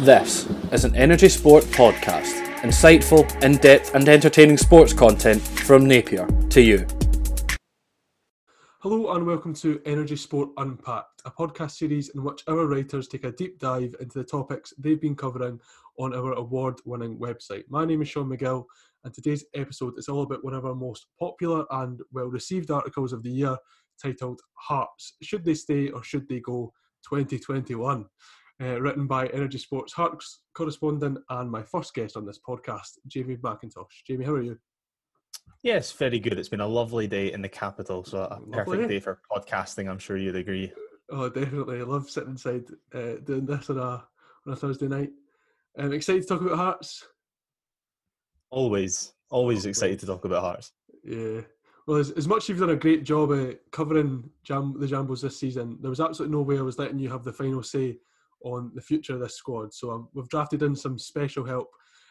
This is an Energy Sport podcast. Insightful, in depth, and entertaining sports content from Napier to you. Hello and welcome to Energy Sport Unpacked, a podcast series in which our writers take a deep dive into the topics they've been covering on our award winning website. My name is Sean McGill, and today's episode is all about one of our most popular and well received articles of the year titled Hearts Should They Stay or Should They Go 2021? Uh, written by Energy Sports Hearts correspondent and my first guest on this podcast, Jamie McIntosh. Jamie, how are you? Yes, very good. It's been a lovely day in the capital, so a lovely. perfect day for podcasting. I'm sure you'd agree. Oh, definitely. I love sitting inside uh, doing this on a on a Thursday night. I'm excited to talk about Hearts. Always, always excited to talk about Hearts. Yeah. Well, as, as much as you've done a great job at covering Jam, the Jambos this season, there was absolutely no way I was letting you have the final say on the future of this squad. So um, we've drafted in some special help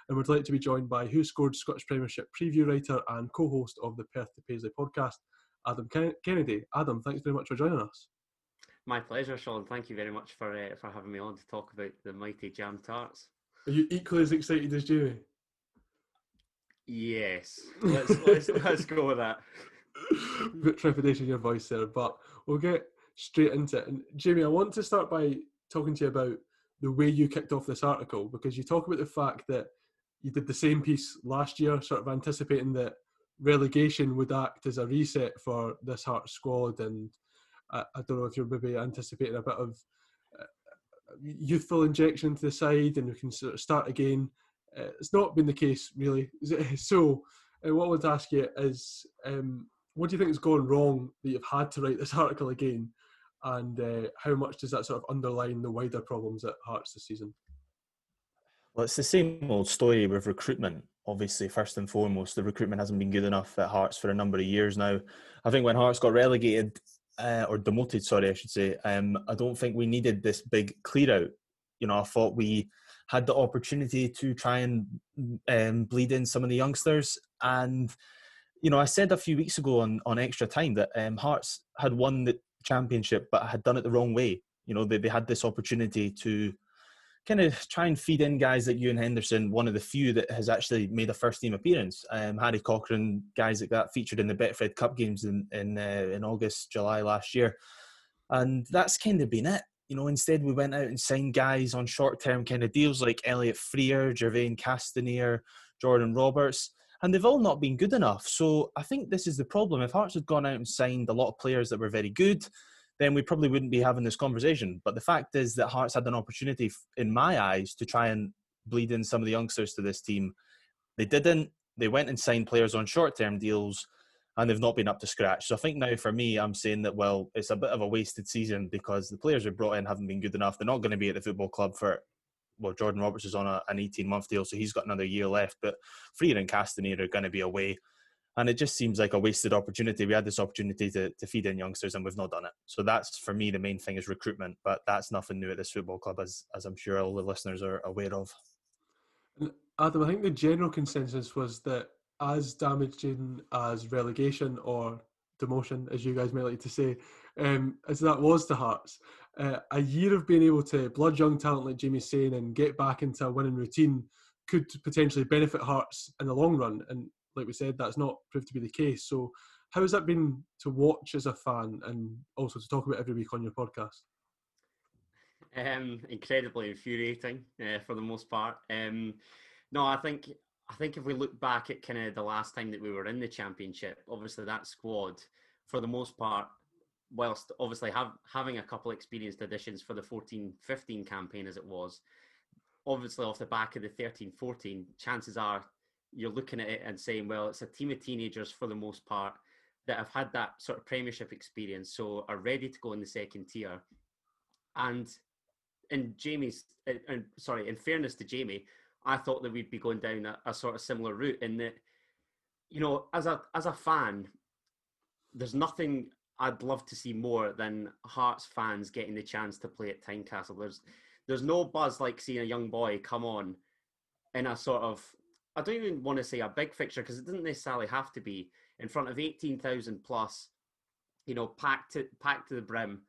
and we'd like to be joined by Who Scored Scottish Premiership preview writer and co host of the Perth to Paisley podcast, Adam Kennedy. Adam, thanks very much for joining us. My pleasure, Sean. Thank you very much for uh, for having me on to talk about the mighty Jam Tarts. Are you equally as excited as Jamie? Yes. Let's, let's, let's go with that. bit trepidation in your voice there, but we'll get straight into it. And Jamie, I want to start by talking to you about the way you kicked off this article because you talk about the fact that you did the same piece last year, sort of anticipating that relegation would act as a reset for this Heart squad. And I, I don't know if you're maybe anticipating a bit of uh, youthful injection to the side and we can sort of start again. Uh, it's not been the case, really. So, uh, what I would ask you is um, what do you think has gone wrong that you've had to write this article again? And uh, how much does that sort of underline the wider problems at Hearts this season? Well, it's the same old story with recruitment. Obviously, first and foremost, the recruitment hasn't been good enough at Hearts for a number of years now. I think when Hearts got relegated, uh, or demoted, sorry, I should say, um, I don't think we needed this big clear out. You know, I thought we had the opportunity to try and um, bleed in some of the youngsters. And, you know, I said a few weeks ago on, on Extra Time that um, Hearts had won the championship, but had done it the wrong way. You know, they, they had this opportunity to kind of try and feed in guys like Ewan Henderson, one of the few that has actually made a first team appearance. Um, Harry Cochrane, guys like that featured in the Betfred Cup games in in, uh, in August, July last year, and that's kind of been it. You know, instead we went out and signed guys on short term kind of deals like Elliot Frear, Jervain Castanier, Jordan Roberts and they've all not been good enough. So I think this is the problem. If Hearts had gone out and signed a lot of players that were very good, then we probably wouldn't be having this conversation. But the fact is that Hearts had an opportunity, in my eyes, to try and bleed in some of the youngsters to this team. They didn't. They went and signed players on short-term deals, and they've not been up to scratch. So I think now, for me, I'm saying that well, it's a bit of a wasted season because the players we brought in haven't been good enough. They're not going to be at the football club for well, Jordan Roberts is on a, an 18 month deal, so he's got another year left. But Frear and Castanier are going to be away. And it just seems like a wasted opportunity. We had this opportunity to, to feed in youngsters and we've not done it. So that's for me the main thing is recruitment. But that's nothing new at this football club, as, as I'm sure all the listeners are aware of. Adam, I think the general consensus was that as damaging as relegation or demotion, as you guys might like to say, um, as that was to Hearts, uh, a year of being able to blood young talent like Jamie's saying and get back into a winning routine could potentially benefit Hearts in the long run. And like we said, that's not proved to be the case. So, how has that been to watch as a fan and also to talk about every week on your podcast? Um, incredibly infuriating uh, for the most part. Um, no, I think I think if we look back at kind of the last time that we were in the championship, obviously that squad, for the most part, whilst obviously have, having a couple experienced additions for the 14-15 campaign as it was, obviously off the back of the 13-14, chances are you're looking at it and saying, well, it's a team of teenagers for the most part that have had that sort of premiership experience, so are ready to go in the second tier. And in Jamie's, uh, and sorry, in fairness to Jamie, I thought that we'd be going down a, a sort of similar route in that, you know, as a as a fan, there's nothing I'd love to see more than Hearts fans getting the chance to play at Tynecastle. There's there's no buzz like seeing a young boy come on in a sort of I don't even want to say a big fixture because it doesn't necessarily have to be in front of eighteen thousand plus, you know, packed to packed to the brim,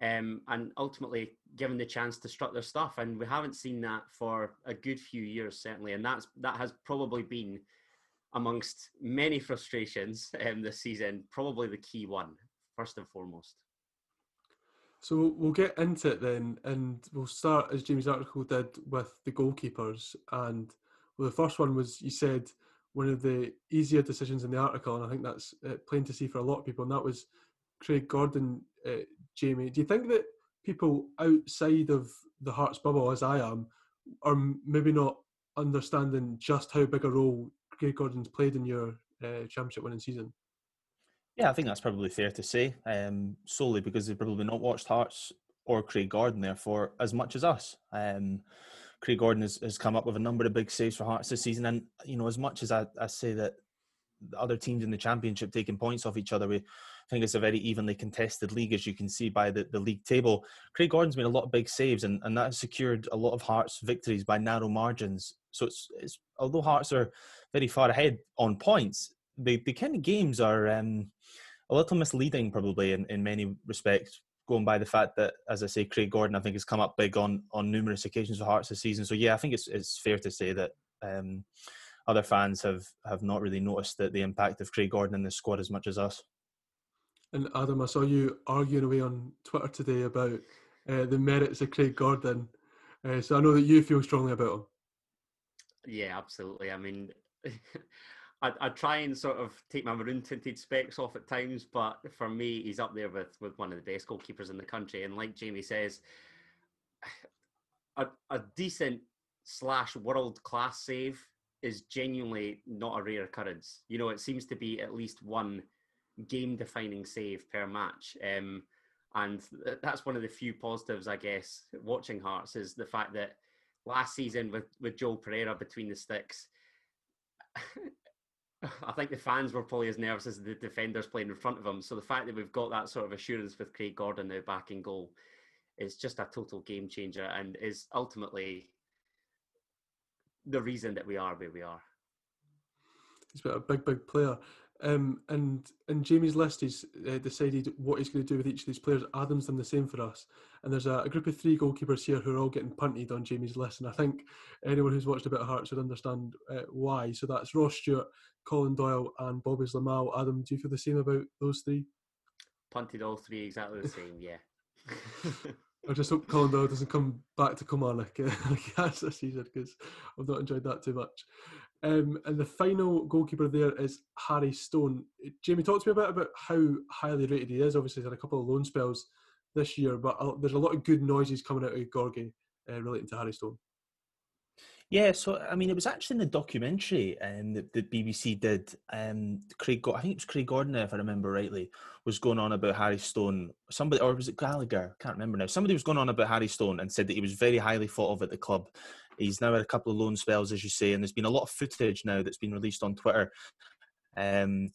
um, and ultimately given the chance to strut their stuff. And we haven't seen that for a good few years, certainly. And that's that has probably been amongst many frustrations um, this season, probably the key one, first and foremost. So we'll get into it then, and we'll start as Jamie's article did with the goalkeepers. And well, the first one was you said one of the easier decisions in the article, and I think that's uh, plain to see for a lot of people, and that was Craig Gordon. Uh, Jamie, do you think that people outside of the Hearts bubble, as I am, are maybe not understanding just how big a role Craig Gordon's played in your uh, championship winning season? Yeah, I think that's probably fair to say, um, solely because they've probably not watched Hearts or Craig Gordon, therefore, as much as us. Um, Craig Gordon has, has come up with a number of big saves for Hearts this season, and you know, as much as I, I say that the other teams in the championship taking points off each other, we think it's a very evenly contested league, as you can see by the, the league table. Craig Gordon's made a lot of big saves, and, and that has secured a lot of Hearts victories by narrow margins. So it's, it's although Hearts are very far ahead on points, the, the kind of games are um, a little misleading, probably in, in many respects, going by the fact that, as I say, Craig Gordon, I think, has come up big on on numerous occasions for Hearts this season. So yeah, I think it's it's fair to say that um, other fans have have not really noticed that the impact of Craig Gordon in the squad as much as us. And Adam, I saw you arguing away on Twitter today about uh, the merits of Craig Gordon. Uh, so I know that you feel strongly about him. Yeah, absolutely. I mean, I, I try and sort of take my maroon tinted specs off at times, but for me, he's up there with, with one of the best goalkeepers in the country. And like Jamie says, a, a decent slash world class save is genuinely not a rare occurrence. You know, it seems to be at least one game defining save per match. Um, and that's one of the few positives, I guess, watching Hearts is the fact that last season with, with Joel Pereira between the sticks, I think the fans were probably as nervous as the defenders playing in front of them. So the fact that we've got that sort of assurance with Craig Gordon now back in goal is just a total game changer and is ultimately the reason that we are where we are. He's been a big, big player. Um, and in Jamie's list, he's uh, decided what he's going to do with each of these players. Adam's done the same for us. And there's a, a, group of three goalkeepers here who are all getting punted on Jamie's list. And I think anyone who's watched a bit of Hearts would understand uh, why. So that's Ross Stewart, Colin Doyle, and Bobby Zlamal. Adam, do you feel the same about those three? Punted all three exactly the same, yeah. I just hope Colin Doyle doesn't come back to Kilmarnock uh, like he has this season because I've not enjoyed that too much. Um, and the final goalkeeper there is Harry Stone. Jamie, talk to me a bit about how highly rated he is. Obviously, he's had a couple of loan spells this year, but there's a lot of good noises coming out of Gorgie uh, relating to Harry Stone. Yeah, so I mean, it was actually in the documentary um, that the BBC did. Um, Craig, I think it was Craig Gordon, if I remember rightly, was going on about Harry Stone. Somebody, or was it Gallagher? I can't remember now. Somebody was going on about Harry Stone and said that he was very highly thought of at the club. He's now had a couple of loan spells, as you say, and there's been a lot of footage now that's been released on Twitter. Um,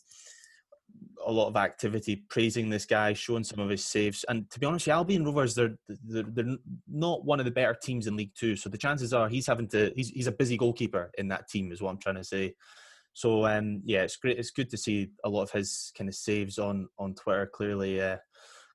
a lot of activity praising this guy, showing some of his saves. And to be honest, Albion Rovers they're, they're they're not one of the better teams in League Two. So the chances are he's having to he's he's a busy goalkeeper in that team, is what I'm trying to say. So um, yeah, it's great. It's good to see a lot of his kind of saves on on Twitter. Clearly, uh,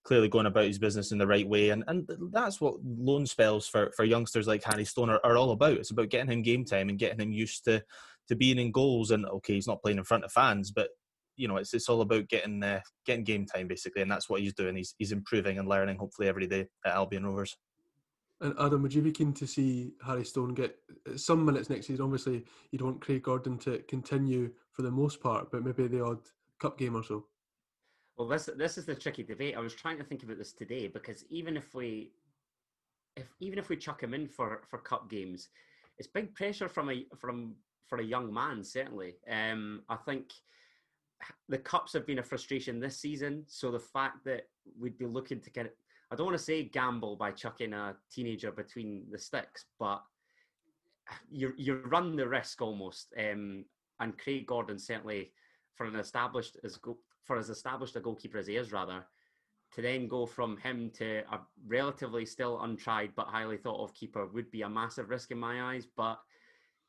clearly going about his business in the right way, and and that's what loan spells for for youngsters like Harry Stone are, are all about. It's about getting him game time and getting him used to to being in goals. And okay, he's not playing in front of fans, but you know, it's it's all about getting uh, getting game time basically, and that's what he's doing. He's he's improving and learning hopefully every day at Albion Rovers. And Adam, would you be keen to see Harry Stone get uh, some minutes next season? Obviously, you don't want Craig Gordon to continue for the most part, but maybe the odd cup game or so. Well, this this is the tricky debate. I was trying to think about this today because even if we, if even if we chuck him in for for cup games, it's big pressure from a from for a young man. Certainly, um, I think the cups have been a frustration this season. So the fact that we'd be looking to get, I don't want to say gamble by chucking a teenager between the sticks, but you you run the risk almost. Um, and Craig Gordon certainly, for an established as for as established a goalkeeper as he is, rather, to then go from him to a relatively still untried but highly thought of keeper would be a massive risk in my eyes. But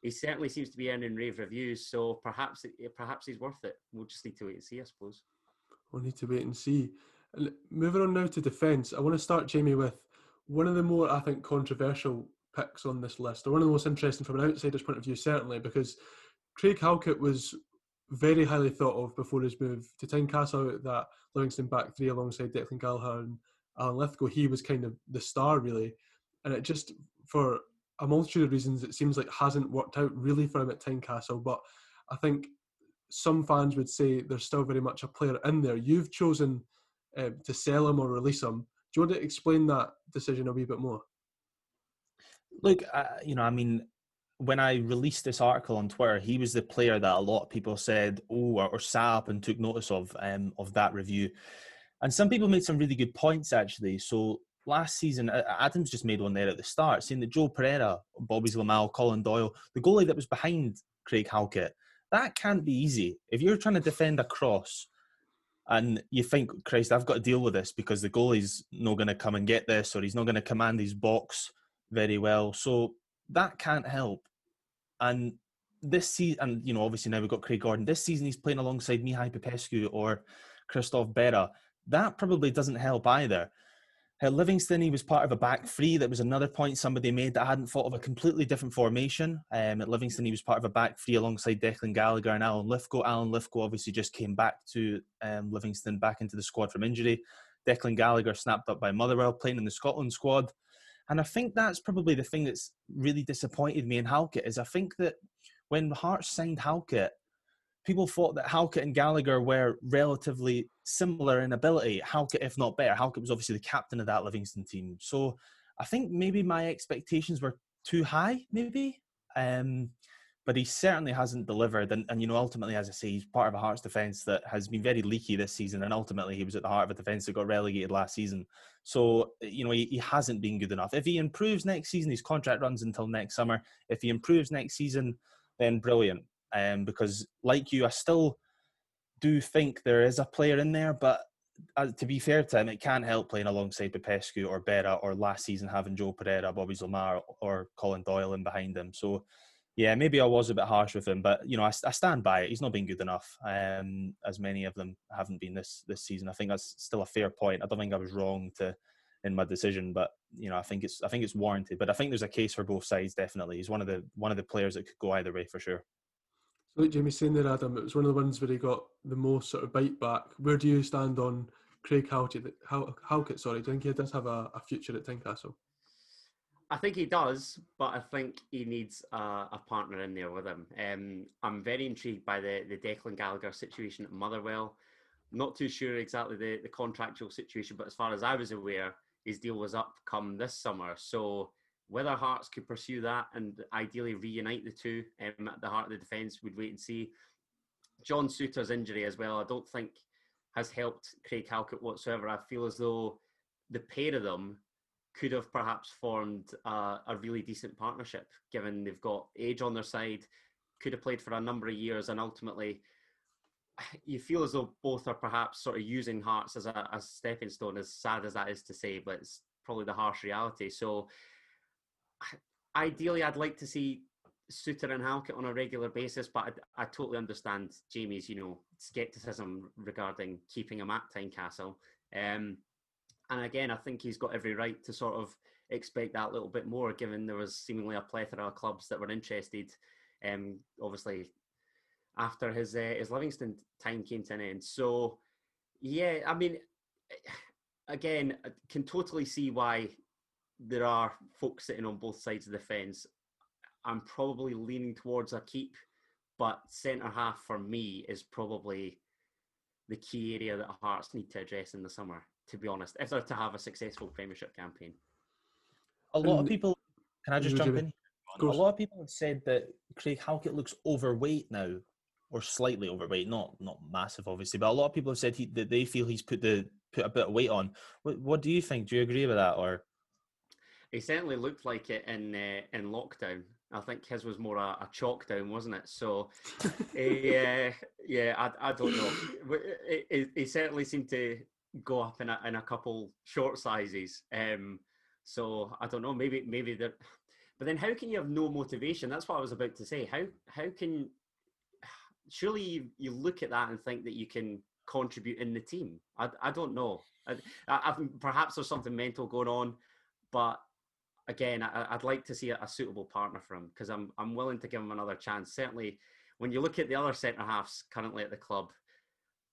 he certainly seems to be earning rave reviews. So perhaps perhaps he's worth it. We'll just need to wait and see, I suppose. We'll need to wait and see. Moving on now to defence, I want to start, Jamie, with one of the more, I think, controversial picks on this list, or one of the most interesting from an outsider's point of view, certainly, because Craig Halkett was very highly thought of before his move to Tynecastle that Livingston back three alongside Declan Gallagher and Alan Lithgow. He was kind of the star, really. And it just, for a multitude of reasons, it seems like hasn't worked out really for him at Tynecastle. But I think some fans would say there's still very much a player in there. You've chosen um, to sell him or release him. Do you want to explain that decision a wee bit more? Look, uh, you know, I mean, when I released this article on Twitter, he was the player that a lot of people said, "Oh," or, or sat up and took notice of um, of that review. And some people made some really good points actually. So last season, Adams just made one there at the start, saying that Joe Pereira, Bobby Zlamal, Colin Doyle, the goalie that was behind Craig Halkett, that can't be easy. If you're trying to defend a cross and you think, Christ, I've got to deal with this because the goalie's not going to come and get this or he's not going to command his box very well. So that can't help. And this season, and you know, obviously now we've got Craig Gordon. This season he's playing alongside Mihai Popescu or Christophe Berra. That probably doesn't help either. At Livingston, he was part of a back three. That was another point somebody made that I hadn't thought of a completely different formation. Um, at Livingston, he was part of a back three alongside Declan Gallagher and Alan Lithgow. Alan Lithgow obviously just came back to um, Livingston, back into the squad from injury. Declan Gallagher snapped up by Motherwell, playing in the Scotland squad. And I think that's probably the thing that's really disappointed me in Halkett is I think that when Hearts signed Halkett, people thought that Halkett and Gallagher were relatively similar in ability. Halkett, if not better, Halkett was obviously the captain of that Livingston team. So I think maybe my expectations were too high, maybe. Um, but he certainly hasn't delivered. And, and, you know, ultimately, as I say, he's part of a Hearts defence that has been very leaky this season. And ultimately, he was at the heart of a defence that got relegated last season. So, you know, he, he hasn't been good enough. If he improves next season, his contract runs until next summer. If he improves next season, then brilliant um, because, like you, I still do think there is a player in there, but to be fair to him, it can't help playing alongside Popescu or Berra or last season having Joe Pereira, Bobby Zlamal, or Colin Doyle in behind him. So, yeah, maybe I was a bit harsh with him, but you know, I, I stand by it. He's not been good enough, um, as many of them haven't been this this season. I think that's still a fair point. I don't think I was wrong to in my decision, but you know, I think it's I think it's warranted. But I think there's a case for both sides. Definitely, he's one of the one of the players that could go either way for sure So, like Jamie saying there, Adam, it was one of the ones where he got the most sort of bite back. Where do you stand on Craig Halkett? Halkett, sorry, do you think he does have a, a future at Tynecastle? I think he does, but I think he needs a, a partner in there with him. Um, I'm very intrigued by the, the Declan Gallagher situation at Motherwell. Not too sure exactly the, the contractual situation, but as far as I was aware, his deal was up come this summer. So whether Hearts could pursue that and ideally reunite the two um, at the heart of the defence, we'd wait and see. John Souttar's injury as well, I don't think has helped Craig Halkett whatsoever. I feel as though the pair of them could have perhaps formed a, a really decent partnership, given they've got age on their side, could have played for a number of years, and ultimately you feel as though both are perhaps sort of using Hearts as a, stepping stone, as sad as that is to say, but it's probably the harsh reality. So ideally, I'd like to see Souttar and Halkett on a regular basis, but I, I, totally understand Jamie's, you know, skepticism regarding keeping him at Tynecastle. Um, and again, I think he's got every right to sort of expect that little bit more, given there was seemingly a plethora of clubs that were interested. Um, obviously, after his uh, his Livingston time came to an end. So, yeah, I mean, again, I can totally see why there are folks sitting on both sides of the fence. I'm probably leaning towards a keep, but centre half for me is probably the key area that Hearts need to address in the summer, to be honest, if they're to have a successful Premiership campaign. A lot of people, can I just jump in? A lot of people have said that Craig Halkett looks overweight now, or slightly overweight, not not massive, obviously, but a lot of people have said he, that they feel he's put the put a bit of weight on. What, what do you think? Do you agree with that, or? He certainly looked like it in uh, in lockdown. I think his was more a, a chalk down, wasn't it? So, he, uh, yeah, I, I don't know. He, he, certainly seemed to go up in a, in a couple short sizes. Um, so I don't know. Maybe maybe that. But then, how can you have no motivation? That's what I was about to say. How how can surely you, you look at that and think that you can contribute in the team. I, I don't know. I, I, perhaps there's something mental going on, but again, I, would like to see a, a, suitable partner for him because I'm I'm willing to give him another chance. Certainly, when you look at the other centre halves currently at the club,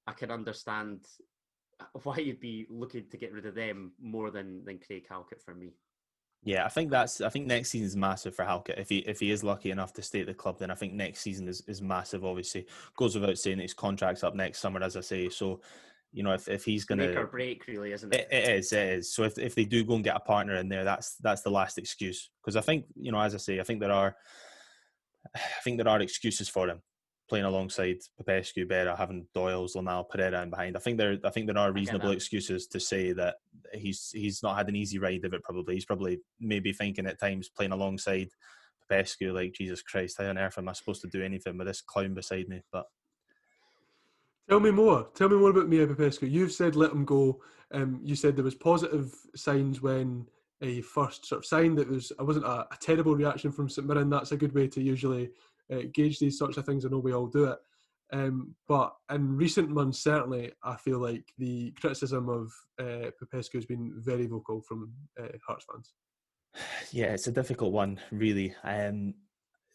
I can understand Uh, why you'd be looking to get rid of them more than than Craig Halkett for me. Yeah, I think that's. I think next season is massive for Halkett. If he if he is lucky enough to stay at the club, then I think next season is, is massive. Obviously, goes without saying that his contract's up next summer, as I say. So, you know, if, if he's to make or break, really, isn't it? it? It is. It is. So if if they do go and get a partner in there, that's that's the last excuse. Because I think you know, as I say, I think there are, I think there are excuses for him playing alongside Popescu, Berra, having Doyle, Zlamal, Pereira in behind. I think there, I think there are reasonable excuses to say that he's he's not had an easy ride of it. Probably he's probably maybe thinking at times playing alongside Popescu, like Jesus Christ, how on earth am I supposed to do anything with this clown beside me? But tell me more. Tell me more about Mihai Popescu. You've said let him go. Um, you said there was positive signs when he first sort of signed. It was I wasn't a, a terrible reaction from St Mirren. That's a good way to usually uh, gauge these sorts of things. I know we all do it. Um, but in recent months, certainly, I feel like the criticism of uh, Popescu has been very vocal from uh, Hearts fans. Yeah, it's a difficult one, really. Um,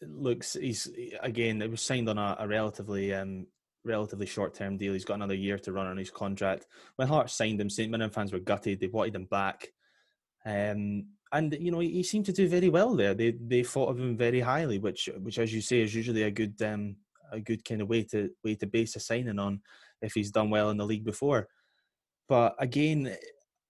looks, he's again, it was signed on a, a relatively um, relatively short term deal. He's got another year to run on his contract. When Hearts signed him, St Mirren fans were gutted. They wanted him back. Um, and you know he seemed to do very well there. They they thought of him very highly, which which as you say is usually a good um, a good kind of way to way to base a signing on if he's done well in the league before. But again,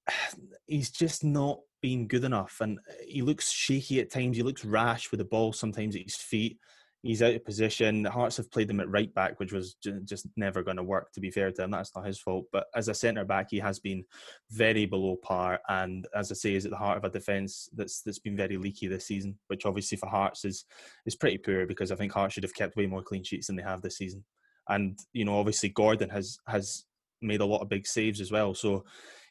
he's just not been good enough, and he looks shaky at times. He looks rash with the ball sometimes at his feet he's out of position. The Hearts have played him at right back, which was just never going to work. To be fair to him, that's not his fault. But as a centre back, he has been very below par, and as I say, is at the heart of a defence that's that's been very leaky this season. Which obviously for Hearts is is pretty poor because I think Hearts should have kept way more clean sheets than they have this season. And you know, obviously Gordon has has made a lot of big saves as well. So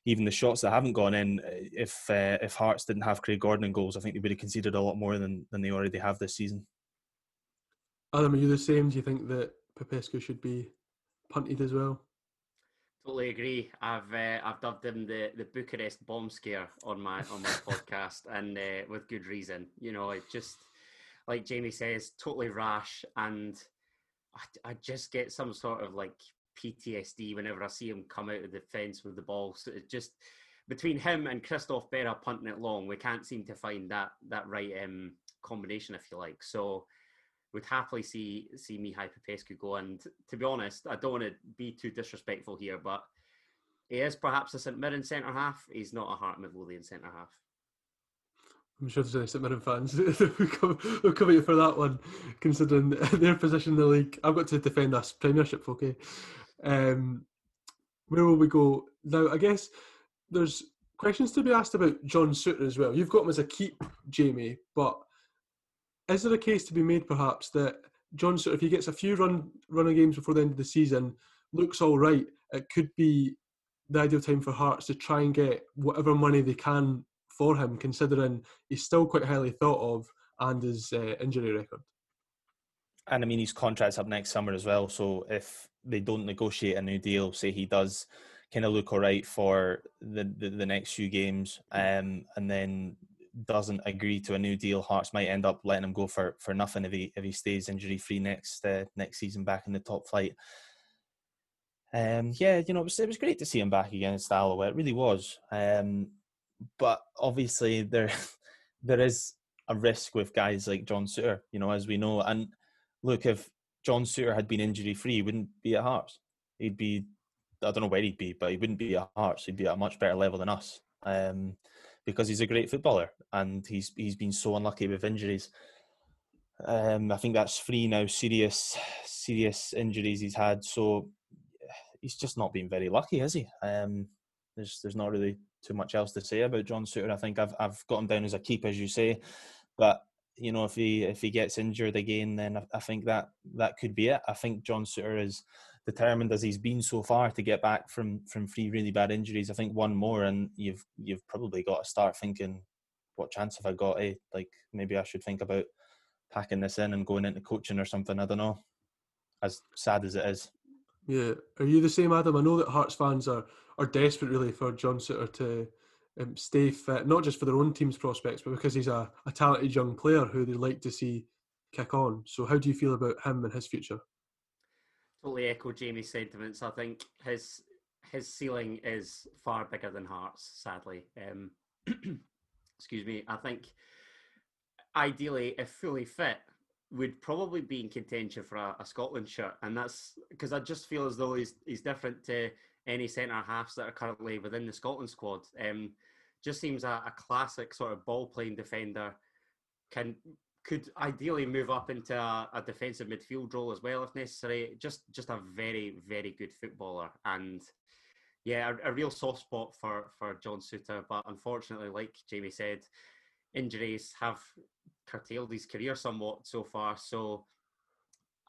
even the shots that haven't gone in, if uh, if Hearts didn't have Craig Gordon in goals, I think they would have conceded a lot more than than they already have this season. Adam, are you the same? Do you think that Popescu should be punted as well? Totally agree. I've uh, I've dubbed him the, the Bucharest bomb scare on my on my podcast, and uh, with good reason. You know, it just like Jamie says, totally rash, and I, I just get some sort of like PTSD whenever I see him come out of the fence with the ball. So it just between him and Christophe Berra punting it long, we can't seem to find that that right um, combination, if you like. So would happily see see Mihai Popescu go. And to be honest, I don't want to be too disrespectful here, but he is perhaps a St Mirren centre half. He's not a Heart Midlothian centre half. I'm sure there's any St Mirren fans who come, who come at for that one, considering their position in the league. I've got to defend us Premiership, okay? Um, where will we go now? I guess there's questions to be asked about John Souttar as well. You've got him as a keep, Jamie, but is there a case to be made perhaps that John, so if he gets a few run running games before the end of the season, looks all right, it could be the ideal time for Hearts to try and get whatever money they can for him, considering he's still quite highly thought of and his uh, injury record. And I mean, his contract's up next summer as well. So if they don't negotiate a new deal, say he does kind of look all right for the, the, the next few games, um, and then doesn't agree to a new deal, Hearts might end up letting him go for, for nothing if he if he stays injury free next uh, next season back in the top flight. Um, yeah, you know, it was, it was great to see him back against Alloa. It really was. Um, but obviously, there there is a risk with guys like John Souttar, you know, as we know. And look, if John Souttar had been injury free, he wouldn't be at Hearts. He'd be, I don't know where he'd be, but he wouldn't be at Hearts. He'd be at a much better level than us. Um, because he's a great footballer and he's he's been so unlucky with injuries. Um, I think that's three now serious serious injuries he's had. So he's just not been very lucky, has he? Um, there's there's not really too much else to say about John Souttar. I think I've I've got him down as a keep, as you say, but you know if he if he gets injured again, then I, I think that that could be it. I think John Souttar is determined as he's been so far to get back from from three really bad injuries. I think one more, and you've you've probably got to start thinking, what chance have I got? Eh? Like maybe I should think about packing this in and going into coaching or something. I don't know. As sad as it is. Yeah, are you the same, Adam? I know that Hearts fans are are desperate, really, for John Souttar to um, stay fit, not just for their own team's prospects, but because he's a, a talented young player who they'd like to see kick on. So, how do you feel about him and his future? Totally echo Jamie's sentiments. I think his his ceiling is far bigger than Hearts. Sadly, um, excuse me. I think ideally, if fully fit, would probably be in contention for a, a Scotland shirt, and that's because I just feel as though he's he's different to any centre halves that are currently within the Scotland squad. Um, just seems a, a classic sort of ball playing defender. Can could ideally move up into a, a, defensive midfield role as well if necessary. Just just a very very good footballer, and yeah, a, a real soft spot for for John Souttar. But unfortunately, like Jamie said, injuries have curtailed his career somewhat so far. So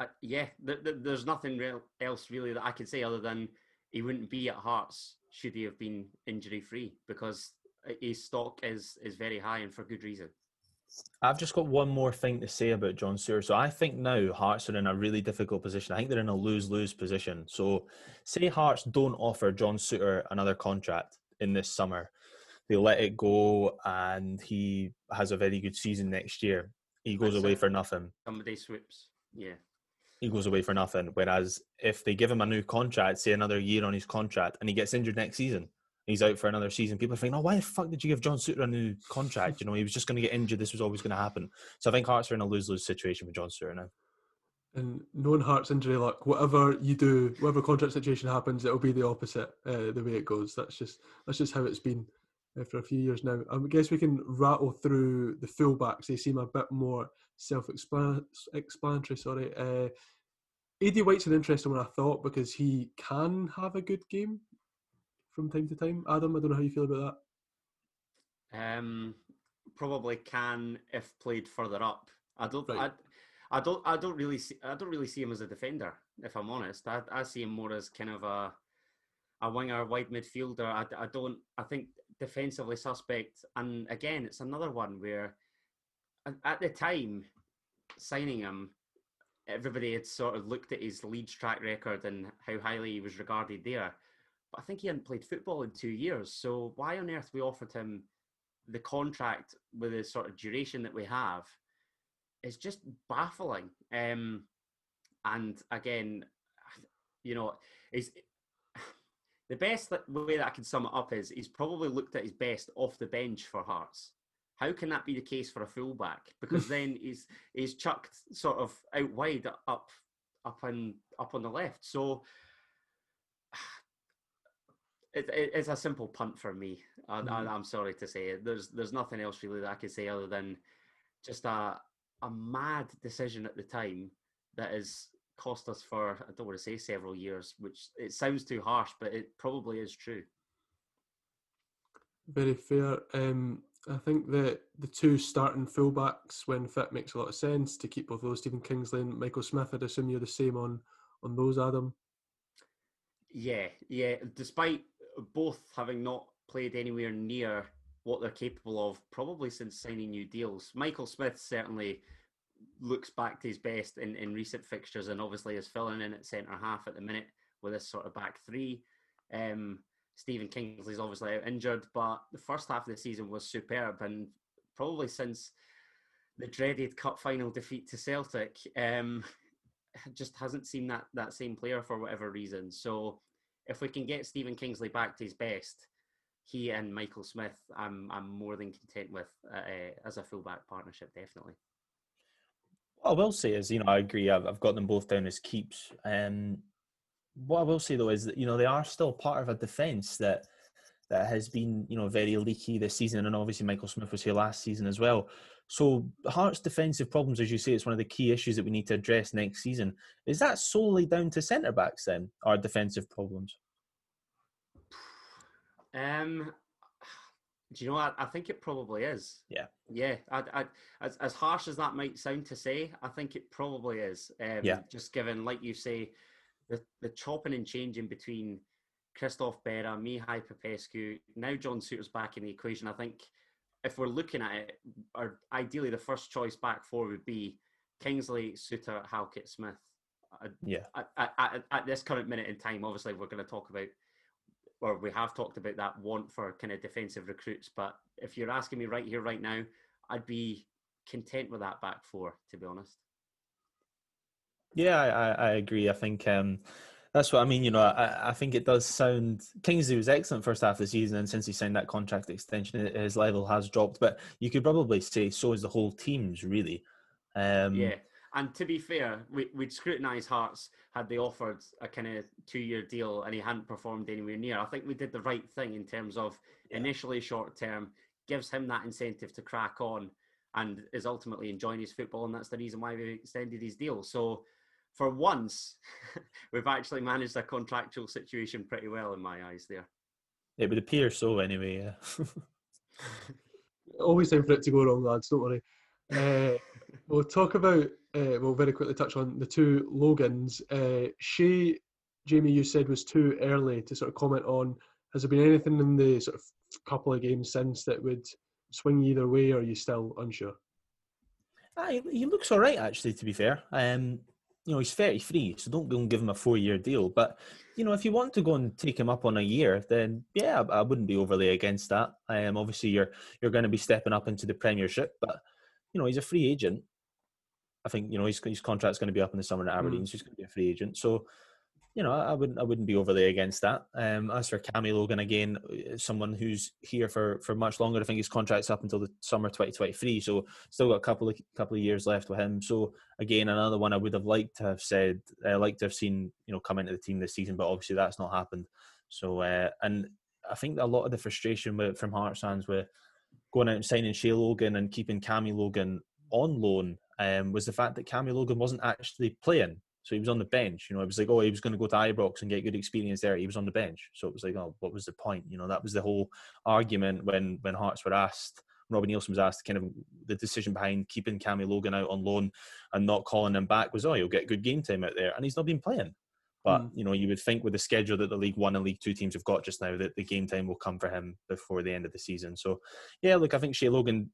uh, yeah, th- th- there's nothing real else really that I can say other than he wouldn't be at Hearts should he have been injury free because his stock is is very high and for good reason. I've just got one more thing to say about John Souttar. So I think now Hearts are in a really difficult position. I think they're in a lose lose position. So, say Hearts don't offer John Souttar another contract in this summer, they let it go, and he has a very good season next year. He goes That's away for nothing. Somebody swoops. Yeah he goes away for nothing. Whereas if they give him a new contract, say another year on his contract, and he gets injured next season, he's out for another season. People are thinking, "Oh, why the fuck did you give John Souttar a new contract? You know, he was just going to get injured. This was always going to happen." So I think Hearts are in a lose-lose situation with John Souttar now. And knowing Hearts injury luck, whatever you do, whatever contract situation happens, it'll be the opposite uh, the way it goes. That's just that's just how it's been uh, for a few years now. I guess we can rattle through the fullbacks. They seem a bit more self-explanatory. Sorry, uh, Aidy White's an interesting one. I thought because he can have a good game from time to time. Adam, I don't know how you feel about that. Um, probably can if played further up. I don't. Right. I, I don't. I don't really see. I don't really see him as a defender. If I'm honest, I, I see him more as kind of a a winger, wide midfielder. I, I don't. I think defensively suspect. And again, it's another one where at the time signing him, everybody had sort of looked at his Leeds track record and how highly he was regarded there. But I think he hadn't played football in two years. So why on earth we offered him the contract with the sort of duration that we have is just baffling. Um, and again, you know, is the best way that I can sum it up is he's probably looked at his best off the bench for Hearts. How can that be the case for a fullback? Because then he's he's chucked sort of out wide up up and up on the left. So it, it, it's a simple punt for me. I, mm. I, am sorry to say it. There's there's nothing else really that I can say other than just a a mad decision at the time that has cost us for I don't want to say several years, which it sounds too harsh, but it probably is true. Very fair. Um, I think that the two starting fullbacks when fit makes a lot of sense to keep both those Stephen Kingsley and Michael Smith. I'd assume you're the same on on those, Adam. Yeah, yeah. Despite both having not played anywhere near what they're capable of, probably since signing new deals, Michael Smith certainly looks back to his best in, in recent fixtures and obviously is filling in at centre half at the minute with this sort of back three. Um, Stephen Kingsley's obviously out injured, but the first half of the season was superb and probably since the dreaded cup final defeat to Celtic, um, just hasn't seen that that same player for whatever reason. So if we can get Stephen Kingsley back to his best, he and Michael Smith, I'm I'm more than content with uh, uh, as a fullback partnership, definitely. What I will say is, you know, I agree. I've, I've got them both down as keeps. Um, what I will say though is that you know they are still part of a defence that that has been you know very leaky this season, and obviously Michael Smith was here last season as well. So Hearts' defensive problems, as you say, it's one of the key issues that we need to address next season. Is that solely down to centre backs then, our defensive problems? Um, do you know? I, I think it probably is. Yeah. Yeah. I, I, as as harsh as that might sound to say, I think it probably is. Um, yeah. Just given, like you say, the, the chopping and changing between Christophe Berra, Mihai Popescu, now John Souttar's back in the equation. I think if we're looking at it, or ideally the first choice back four would be Kingsley, Souttar, Halkett, Smith. yeah. At, at, at, this current minute in time, obviously, we're going to talk about, or we have talked about that want for kind of defensive recruits. But if you're asking me right here, right now, I'd be content with that back four, to be honest. Yeah, I, I agree. I think um, that's what I mean. You know, I, I think it does sound. Kingsley was excellent first half of the season, and since he signed that contract extension, his level has dropped. But you could probably say so is the whole team's really. Um, yeah, and to be fair, we, would scrutinise Hearts had they offered a kind of two-year deal and he hadn't performed anywhere near. I think we did the right thing in terms of yeah. initially short term gives him that incentive to crack on and is ultimately enjoying his football, and that's the reason why we extended his deal. So for once, we've actually managed a contractual situation pretty well in my eyes there. It would appear so anyway, yeah. Always time for it to go wrong, lads, don't worry. Uh, we'll talk about, uh, we'll very quickly touch on the two Logans. Uh, Shay, Jamie, you said was too early to sort of comment on. Has there been anything in the sort of couple of games since that would swing either way, or are you still unsure? Ah, he looks all right, actually, to be fair. Um, you know, he's 33, so don't go and give him a four year deal. But, you know, if you want to go and take him up on a year, then yeah, I wouldn't be overly against that. Um, obviously, you're you're going to be stepping up into the Premiership, but, you know, he's a free agent. I think, you know, his, his contract's going to be up in the summer at Aberdeen, mm. so he's going to be a free agent. So, you know, I wouldn't I wouldn't be overly against that. Um, as for Cammy Logan, again, uh, someone who's here for, for much longer. I think his contract's up until the summer 2023, so still got a couple of couple of years left with him. So again, another one I would have liked to have said, I uh, like to have seen, you know, come into the team this season, but obviously that's not happened. So uh, and I think a lot of the frustration with, from Hearts fans with going out and signing Shay Logan and keeping Cammy Logan on loan um, was the fact that Cammy Logan wasn't actually playing. So he was on the bench. You know, it was like, oh, he was going to go to Ibrox and get good experience there. He was on the bench. So it was like, oh, what was the point? You know, that was the whole argument when when Hearts were asked. Robbie Neilson was asked kind of the decision behind keeping Cammy Logan out on loan and not calling him back was, oh, he'll get good game time out there, and he's not been playing. But mm. you know, you would think with the schedule that the League One and League Two teams have got just now, that the game time will come for him before the end of the season. So, yeah, look, I think Shay Logan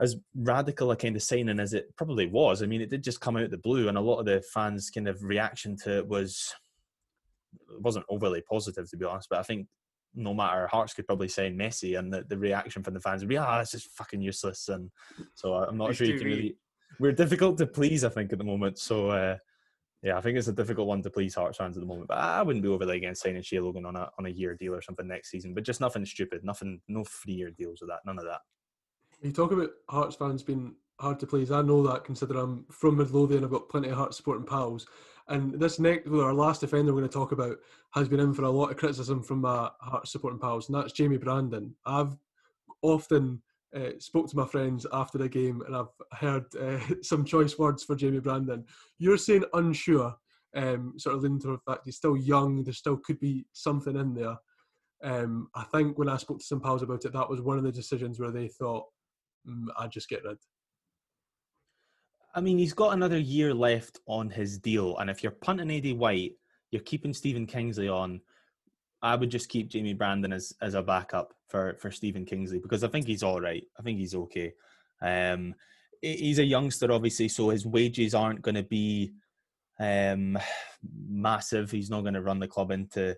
as radical a kind of signing as it probably was, I mean, it did just come out of the blue, and a lot of the fans' kind of reaction to it was it wasn't overly positive, to be honest. But I think no matter Hearts could probably sign Messi, and the, the reaction from the fans would be, "Ah, oh, this is fucking useless." And so I'm not sure you can really. We're difficult to please, I think, at the moment. So uh, yeah, I think it's a difficult one to please Hearts fans at the moment. But I wouldn't be overly against signing Shay Logan on a on a year deal or something next season. But just nothing stupid, nothing, no three year deals with that, none of that. You talk about Hearts fans being hard to please. I know that considering I'm from Midlothian, I've got plenty of Hearts supporting pals. And this next, well, our last defender we're going to talk about has been in for a lot of criticism from my Hearts supporting pals, and that's Jamie Brandon. I've often uh, spoke to my friends after the game, and I've heard uh, some choice words for Jamie Brandon. You're saying unsure, um, sort of leaning to the fact he's still young. There still could be something in there. Um, I think when I spoke to some pals about it, that was one of the decisions where they thought Mm, I'd just get rid. I mean, he's got another year left on his deal, and if you're punting Aidy White, you're keeping Stephen Kingsley on. I would just keep Jamie Brandon as as a backup for for Stephen Kingsley because I think he's all right. I think he's okay. Um, he's a youngster, obviously, so his wages aren't going to be um, massive. He's not going to run the club into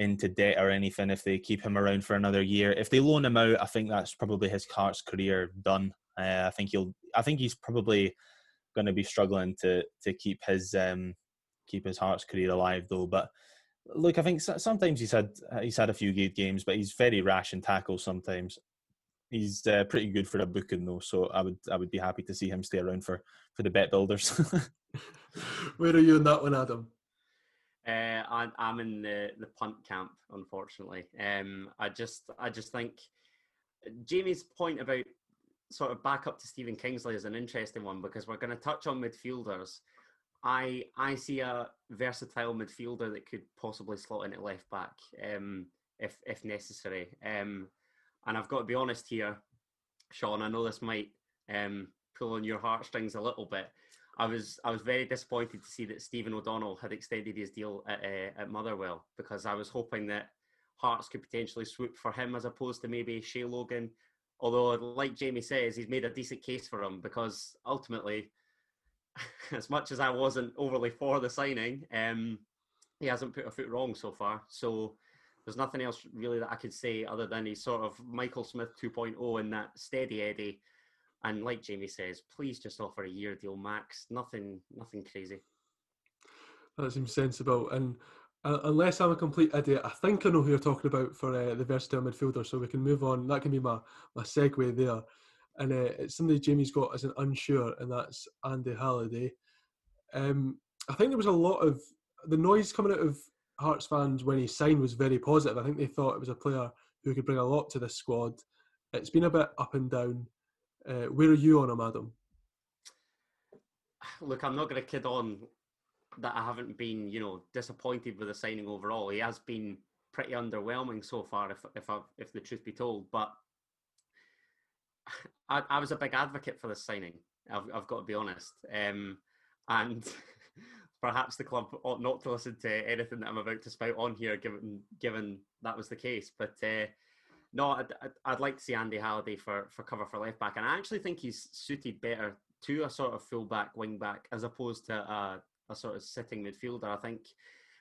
into debt or anything if they keep him around for another year. If they loan him out, I think that's probably his Hearts career done. Uh, I think he'll. I think he's probably going to be struggling to to keep his um, keep his Hearts career alive though. But look, I think sometimes he's had he's had a few good games, but he's very rash in tackles sometimes. He's uh, pretty good for a booking though, so I would I would be happy to see him stay around for for the bet builders. Where are you in that one, Adam? Uh, I, I'm in the, the punt camp, unfortunately. Um, I just I just think Jamie's point about sort of back up to Stephen Kingsley is an interesting one because we're going to touch on midfielders. I I see a versatile midfielder that could possibly slot in at left back um, if if necessary. Um, and I've got to be honest here, Sean. I know this might um, pull on your heartstrings a little bit, I was I was very disappointed to see that Stephen O'Donnell had extended his deal at, uh, at Motherwell because I was hoping that Hearts could potentially swoop for him as opposed to maybe Shay Logan. Although, like Jamie says, he's made a decent case for him because ultimately as much as I wasn't overly for the signing, um, he hasn't put a foot wrong so far. So there's nothing else really that I could say other than he's sort of Michael Smith 2.0 in that steady Eddie. And like Jamie says, please just offer a year deal max. Nothing, nothing crazy. That seems sensible. And uh, unless I'm a complete idiot, I think I know who you're talking about for uh, the versatile midfielder. So we can move on. That can be my my segue there. And uh, it's somebody Jamie's got as an unsure, and that's Andy Halliday. Um, I think there was a lot of the noise coming out of Hearts fans when he signed was very positive. I think they thought it was a player who could bring a lot to this squad. It's been a bit up and down. Uh, where are you on him, Adam? Look, I'm not going to kid on that I haven't been, you know, disappointed with the signing overall. He has been pretty underwhelming so far, if if I, if the truth be told. But I, I was a big advocate for this signing. I've, I've got to be honest, um, and perhaps the club ought not to listen to anything that I'm about to spout on here, given given that was the case. But uh, no, I'd, I'd, like to see Andy Halliday for for cover for left back, and I actually think he's suited better to a sort of full back, wing back, as opposed to a a sort of sitting midfielder. I think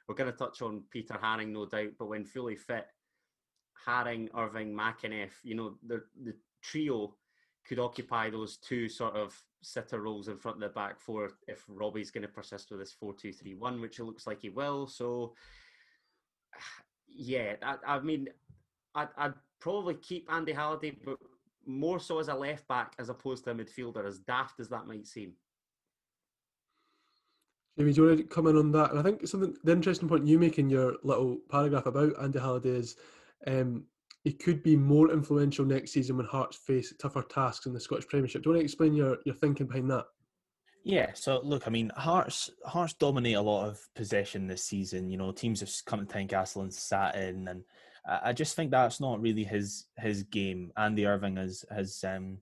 we're going to touch on Peter Haring, no doubt, but when fully fit, Haring, Irving, McEneff, you know, the the trio could occupy those two sort of sitter roles in front of the back four if Robbie's going to persist with this four two three one, which it looks like he will. So, yeah, I, I mean, I'd, I'd probably keep Andy Halliday, but more so as a left back as opposed to a midfielder, as daft as that might seem. Jamie, do you want to come in on that? And I think something the interesting point you make in your little paragraph about Andy Halliday is um, he could be more influential next season when Hearts face tougher tasks in the Scottish Premiership. Do you want to explain your, your thinking behind that? Yeah, so look, I mean, Hearts Hearts dominate a lot of possession this season. You know, teams have come to Tynecastle and sat in, and I just think that's not really his his game. Andy Irving has has um,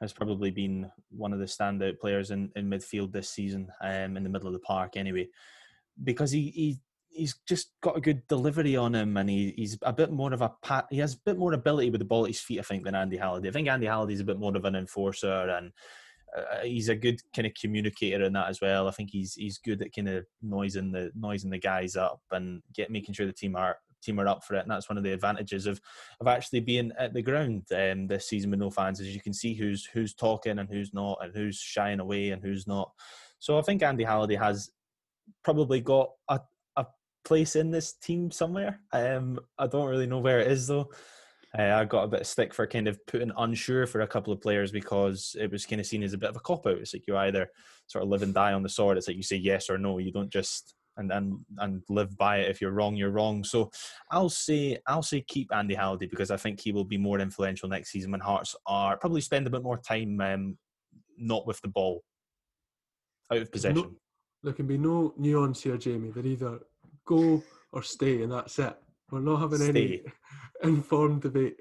has probably been one of the standout players in, in midfield this season, um, in the middle of the park anyway, because he, he he's just got a good delivery on him, and he, he's a bit more of a pat. He has a bit more ability with the ball at his feet, I think, than Andy Halliday. I think Andy Halliday is a bit more of an enforcer, and uh, he's a good kind of communicator in that as well. I think he's he's good at kind of noising the noising the guys up and get making sure the team are team are up for it, and that's one of the advantages of of actually being at the ground um, this season with no fans, is you can see who's who's talking and who's not, and who's shying away and who's not. So I think Andy Halliday has probably got a, a place in this team somewhere. Um, I don't really know where it is though. Uh, I got a bit of stick for kind of putting unsure for a couple of players because it was kind of seen as a bit of a cop out. It's like you either sort of live and die on the sword. It's like you say yes or no. You don't just and and and live by it. If you're wrong, you're wrong. So I'll say I'll say keep Andy Halliday because I think he will be more influential next season when Hearts are probably spend a bit more time um, not with the ball, out of possession. No, there can be no nuance here, Jamie. They're either go or stay, and that's it. We're not having stay. any informed debate.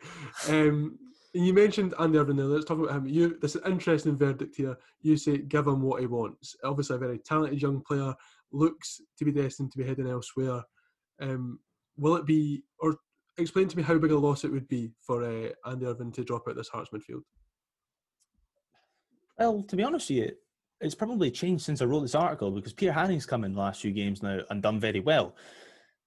Um, you mentioned Andy Irving there. Let's talk about him. You, this is an interesting verdict here. You say give him what he wants. Obviously, a very talented young player looks to be destined to be heading elsewhere. Um, will it be, or explain to me how big a loss it would be for uh, Andy Irving to drop out this Hearts midfield? Well, to be honest with you, it's probably changed since I wrote this article because Peter Haring's come in the last few games now and done very well.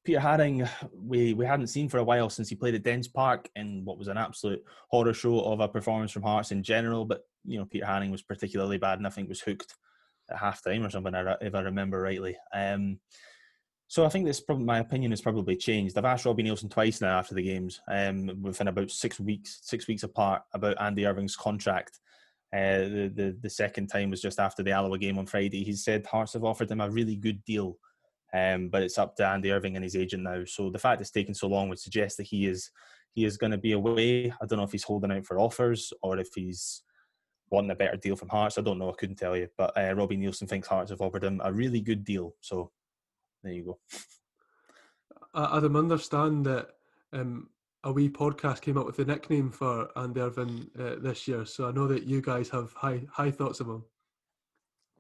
Peter Haring, we, we hadn't seen for a while since he played at Dens Park in what was an absolute horror show of a performance from Hearts in general. But you know, Peter Haring was particularly bad, and I think was hooked at half time or something, if I remember rightly. Um, so I think this probably my opinion has probably changed. I've asked Robbie Neilson twice now after the games, um, within about six weeks, six weeks apart, about Andy Irving's contract. Uh, the, the the second time was just after the Alloa game on Friday. He said Hearts have offered him a really good deal, um, but it's up to Andy Irving and his agent now. So the fact it's taken so long would suggest that he is he is going to be away. I don't know if he's holding out for offers or if he's wanting a better deal from Hearts. I don't know. I couldn't tell you. But uh, Robbie Neilson thinks Hearts have offered him a really good deal. So there you go. I, Adam, understand that um, a wee podcast came up with the nickname for Andy Irving uh, this year. So I know that you guys have high high thoughts of him.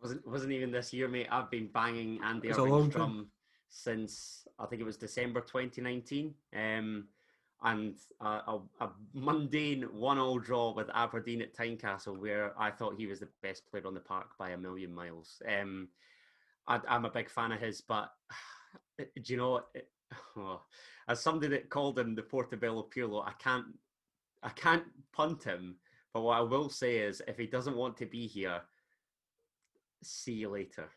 Wasn't wasn't even this year, mate. I've been banging Andy Irving's drum since I think it was December 2019. Um, and a, a, mundane one-all draw with Aberdeen at Tynecastle, where I thought he was the best player on the park by a million miles. Um, I, am a big fan of his, but do you know, it, oh, as somebody that called him the Portobello Pirlo, I can't, I can't punt him. But what I will say is, if he doesn't want to be here, see you later.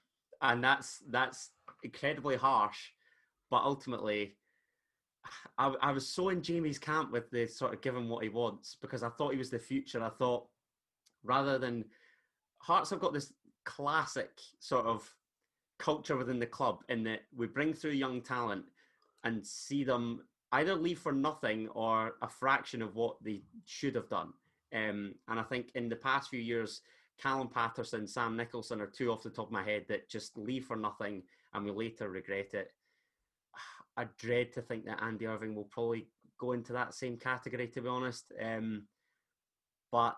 And that's that's incredibly harsh, but ultimately I, I was so in Jamie's camp with the sort of give him what he wants because I thought he was the future. I thought rather than Hearts have got this classic sort of culture within the club in that we bring through young talent and see them either leave for nothing or a fraction of what they should have done. Um, and I think in the past few years, Callum Paterson, Sam Nicholson are two off the top of my head that just leave for nothing and we later regret it. I dread to think that Andy Irving will probably go into that same category, to be honest. Um, but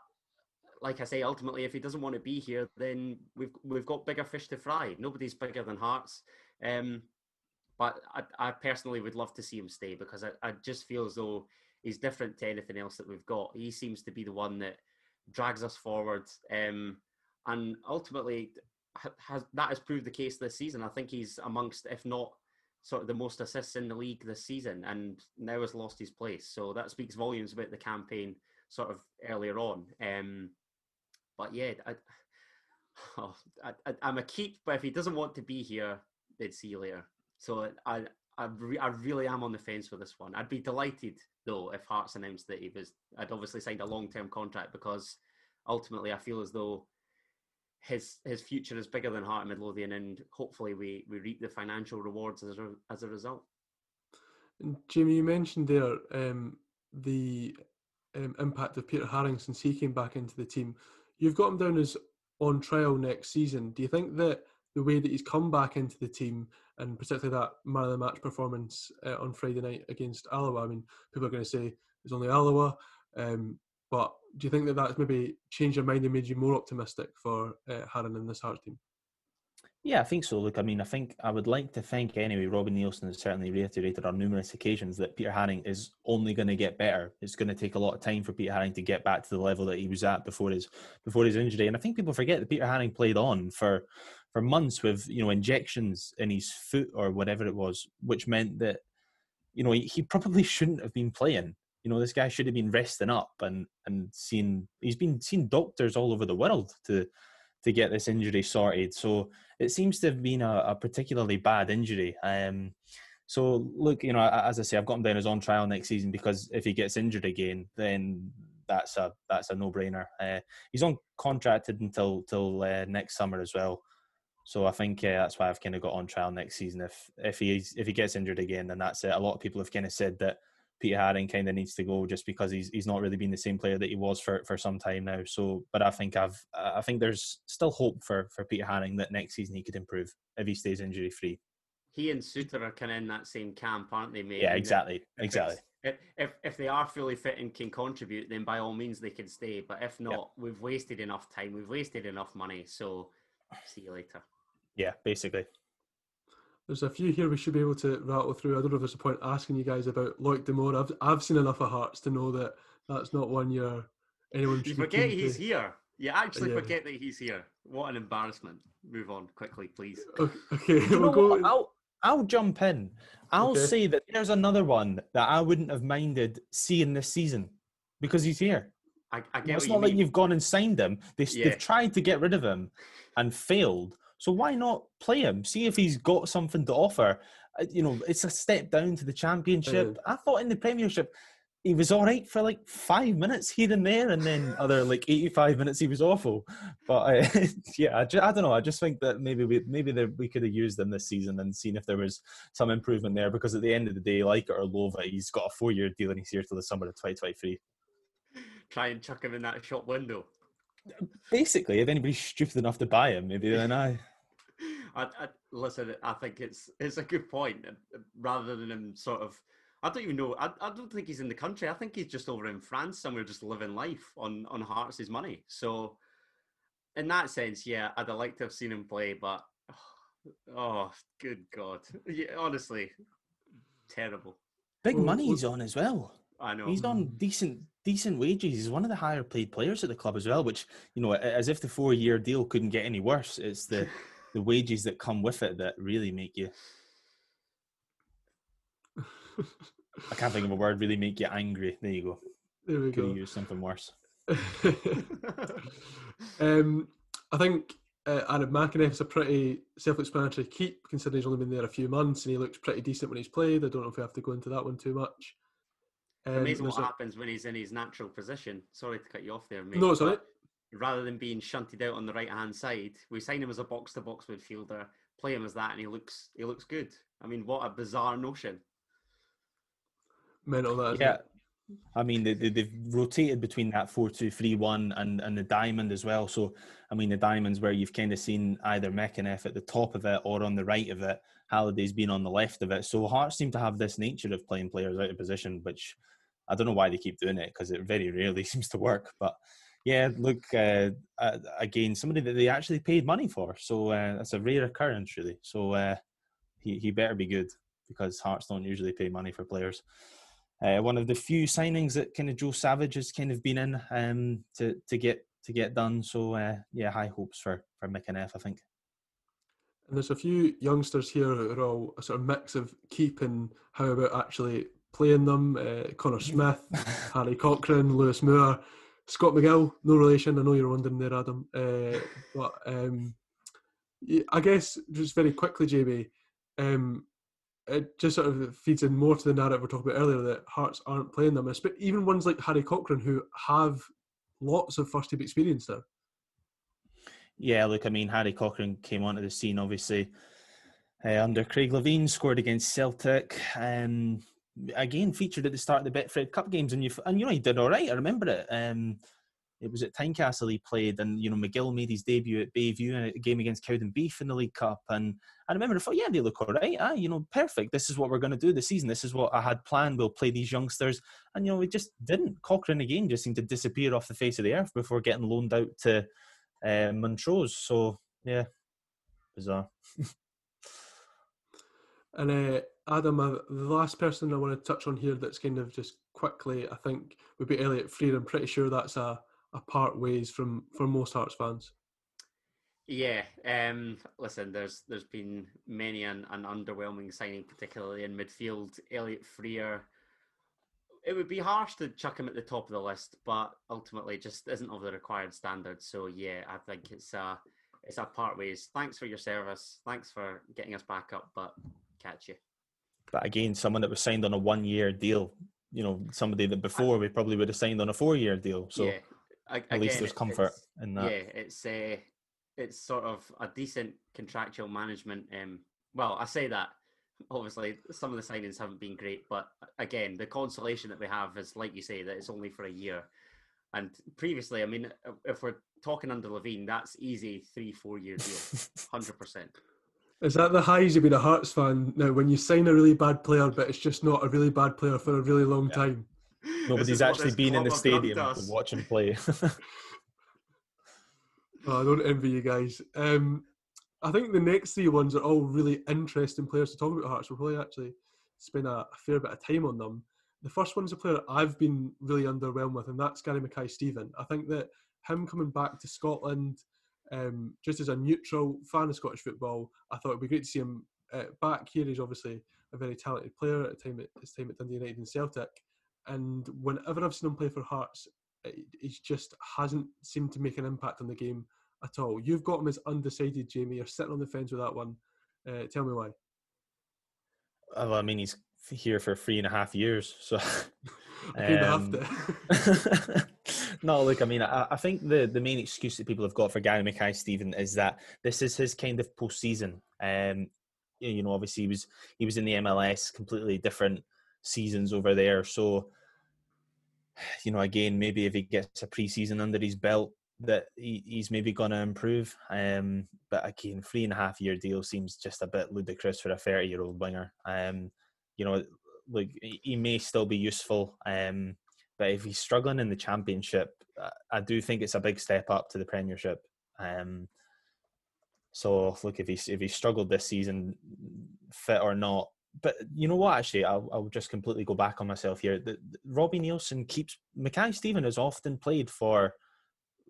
like I say, ultimately, if he doesn't want to be here, then we've we've got bigger fish to fry. Nobody's bigger than Hearts. Um, but I, I, personally would love to see him stay because I, I just feel as though he's different to anything else that we've got. He seems to be the one that drags us forward, um, and ultimately has that has proved the case this season. I think he's amongst, if not sort of the most assists in the league this season and now has lost his place. So that speaks volumes about the campaign sort of earlier on. Um, but yeah, I, oh, I, am a keep, but if he doesn't want to be here, they'd see you later. So I, I, re- I really am on the fence for this one. I'd be delighted though if Hearts announced that he was, I'd obviously signed a long term contract because ultimately I feel as though his his future is bigger than Heart and Midlothian, and hopefully we we reap the financial rewards as a, as a result. Jimmy, you mentioned there um, the um, impact of Peter Haring since he came back into the team. You've got him down as on trial next season. Do you think that the way that he's come back into the team, and particularly that man of the match performance uh, on Friday night against Alloa, I mean, people are going to say it's only Alloa, um, but do you think that that's maybe changed your mind and made you more optimistic for uh, in this Hearts team? Yeah, I think so. Look, I mean, I think I would like to think anyway. Robbie Neilson has certainly reiterated on numerous occasions that Peter Haring is only going to get better. It's going to take a lot of time for Peter Haring to get back to the level that he was at before his before his injury. And I think people forget that Peter Haring played on for for months with you know injections in his foot or whatever it was, which meant that you know he, he probably shouldn't have been playing you know this guy should have been resting up and and seeing he's been seeing doctors all over the world to to get this injury sorted so it seems to have been a, a particularly bad injury um so look you know as i say i've got him down as on trial next season because if he gets injured again then that's a that's a no-brainer uh, he's on contracted until till uh, next summer as well so I think uh, that's why I've kind of got on trial next season. If if he's if he gets injured again, then that's it. A lot of people have kind of said that Peter Haring kind of needs to go just because he's he's not really been the same player that he was for, for some time now. So, but I think I've I think there's still hope for for Peter Haring that next season he could improve if he stays injury free. He and Souttar are kind of in that same camp, aren't they, mate? Yeah, exactly, if exactly. If, if if they are fully fit and can contribute, then by all means they can stay. But if not, yep. we've wasted enough time, we've wasted enough money. So, see you later. Yeah, basically. There's a few here we should be able to rattle through. I don't know if there's a point asking you guys about Loic Damour. I've I've seen enough of Hearts to know that that's not one you're anyone. You forget he's to... here. You actually yeah. forget that he's here. What an embarrassment. Move on quickly, please. Okay, we'll go. I'll I'll jump in. I'll okay. say that there's another one that I wouldn't have minded seeing this season because he's here. I, I it's not like you've gone and signed him. They, yeah. They've tried to get rid of him and failed. So why not play him? See if he's got something to offer. Uh, you know, it's a step down to the championship. I thought in the Premiership he was all right for like five minutes here and there, and then other like eighty-five minutes he was awful. But uh, yeah, I, just, I, don't know. I just think that maybe we maybe we could have used him this season and seen if there was some improvement there. Because at the end of the day, like it or it, he's got a four-year deal and he's here till the summer of twenty twenty-three. Try and chuck him in that shop window. Basically, if anybody's stupid enough to buy him, maybe then I. I, I, listen. I think it's it's a good point. Uh, rather than him sort of, I don't even know. I, I don't think he's in the country. I think he's just over in France somewhere, just living life on on Hearts' money. So, in that sense, yeah, I'd have liked to have seen him play, but oh, oh good God, yeah, honestly, terrible. Big money he's on as well. I know. He's on decent decent wages. He's one of the higher paid players at the club as well. Which you know, as if the four year deal couldn't get any worse. It's the the wages that come with it that really make you. I can't think of a word. Really make you angry. There you go. There we go. Could go. have used something worse. um, I think uh, Aaron McEneff a pretty self-explanatory keep, considering he's only been there a few months and he looks pretty decent when he's played. I don't know if we have to go into that one too much. Um, Amazing what a- happens when he's in his natural position. Sorry to cut you off there, mate. No, it's all but right. Rather than being shunted out on the right hand side, we sign him as a box to box midfielder, play him as that, and he looks he looks good. I mean, what a bizarre notion. mental that. isn't Yeah. it? I mean, they, they, they've rotated between that 4 2 3 1 and, and the diamond as well. So, I mean, the diamond's where you've kind of seen either McEneff at the top of it or on the right of it. Halliday's been on the left of it. So, Hearts seem to have this nature of playing players out of position, which I don't know why they keep doing it because it very rarely seems to work. But yeah, look, uh, uh, again, somebody that they actually paid money for. So, uh, that's a rare occurrence, really. So, uh, he, he better be good because Hearts don't usually pay money for players. Uh, one of the few signings that kind of Joe Savage has kind of been in um, to to get to get done. So uh, yeah, high hopes for for McEneff. I think. And there's a few youngsters here who are all a sort of mix of keep and how about actually playing them. Uh, Connor Smith, Harry Cochrane, Lewis Moore, Scott McGill, no relation. I know you're wondering there, Adam. Uh, but um, I guess just very quickly, JB, um, it just sort of feeds in more to the narrative we talking about earlier that Hearts aren't playing them. But Even ones like Harry Cochrane who have lots of first team experience there. Yeah, look, I mean, Harry Cochrane came onto the scene obviously uh, under Craig Levein, scored against Celtic. Um, again, featured at the start of the Betfred Cup games, and you and you know he did all right. I remember it. Um, it was at Tynecastle he played, and you know McGill made his debut at Bayview in a game against Cowdenbeath in the League Cup, and I remember I thought, yeah, they look all right. Ah, you know, perfect. This is what we're going to do this season. This is what I had planned. We'll play these youngsters, and you know, we just didn't. Cochrane again just seemed to disappear off the face of the earth before getting loaned out to uh, Montrose. So yeah, bizarre. And uh, Adam, uh, the last person I want to touch on here that's kind of just quickly, I think, would be Elliot Frear. I'm pretty sure that's a, a part ways from for most Hearts fans. Yeah, um, listen, there's there's been many an, an underwhelming signing, particularly in midfield. Elliot Frear. It would be harsh to chuck him at the top of the list, but ultimately just isn't of the required standard. So yeah, I think it's a it's a part ways. Thanks for your service. Thanks for getting us back up, but catch you. But again, someone that was signed on a one-year deal. You know, somebody that before we probably would have signed on a four-year deal. So yeah, A- at least there's comfort in that. Yeah, it's uh, it's sort of a decent contractual management. Um, well, I say that obviously some of the signings haven't been great, but again, the consolation that we have is, like you say, that it's only for a year. And previously, I mean, if we're talking under Levein, that's easy three, four year deal, hundred percent. Is that the highs of being a Hearts fan now? When you sign a really bad player, but it's just not a really bad player for a really long Yeah. time. Nobody's actually been in the stadium to watch him play. Oh, I don't envy you guys. Um, I think the next three ones are all really interesting players to talk about. Hearts. We'll probably actually spend a, a fair bit of time on them. The first one's a player I've been really underwhelmed with, and that's Gary Mackay-Steven. I think that him coming back to Scotland, um, just as a neutral fan of Scottish football, I thought it'd be great to see him uh, back here. He's obviously a very talented player at the time at his time at Dundee United and Celtic. And whenever I've seen him play for Hearts, he just hasn't seemed to make an impact on the game at all. You've got him as undecided, Jamie. You're sitting on the fence with that one. Uh, tell me why. well, I mean, he's here for three and a half years, so. Um, have to. no, look, I mean, I, I think the, the main excuse that people have got for Gary Mackay-Steven is that this is his kind of postseason. Um, you know, obviously he was he was in the MLS, completely different seasons over there. So, you know, again, maybe if he gets a preseason under his belt, that he, he's maybe going to improve. Um, but again, three and a half year deal seems just a bit ludicrous for a thirty year old winger. Um, you know, like he he may still be useful. Um, but if he's struggling in the championship, I- do think it's a big step up to the Premiership. Um, so look, if he's if he struggled this season, fit or not, but you know what? Actually, I'll, I'll just completely go back on myself here. The, the, Robbie Neilson keeps Mackay-Steven has often played for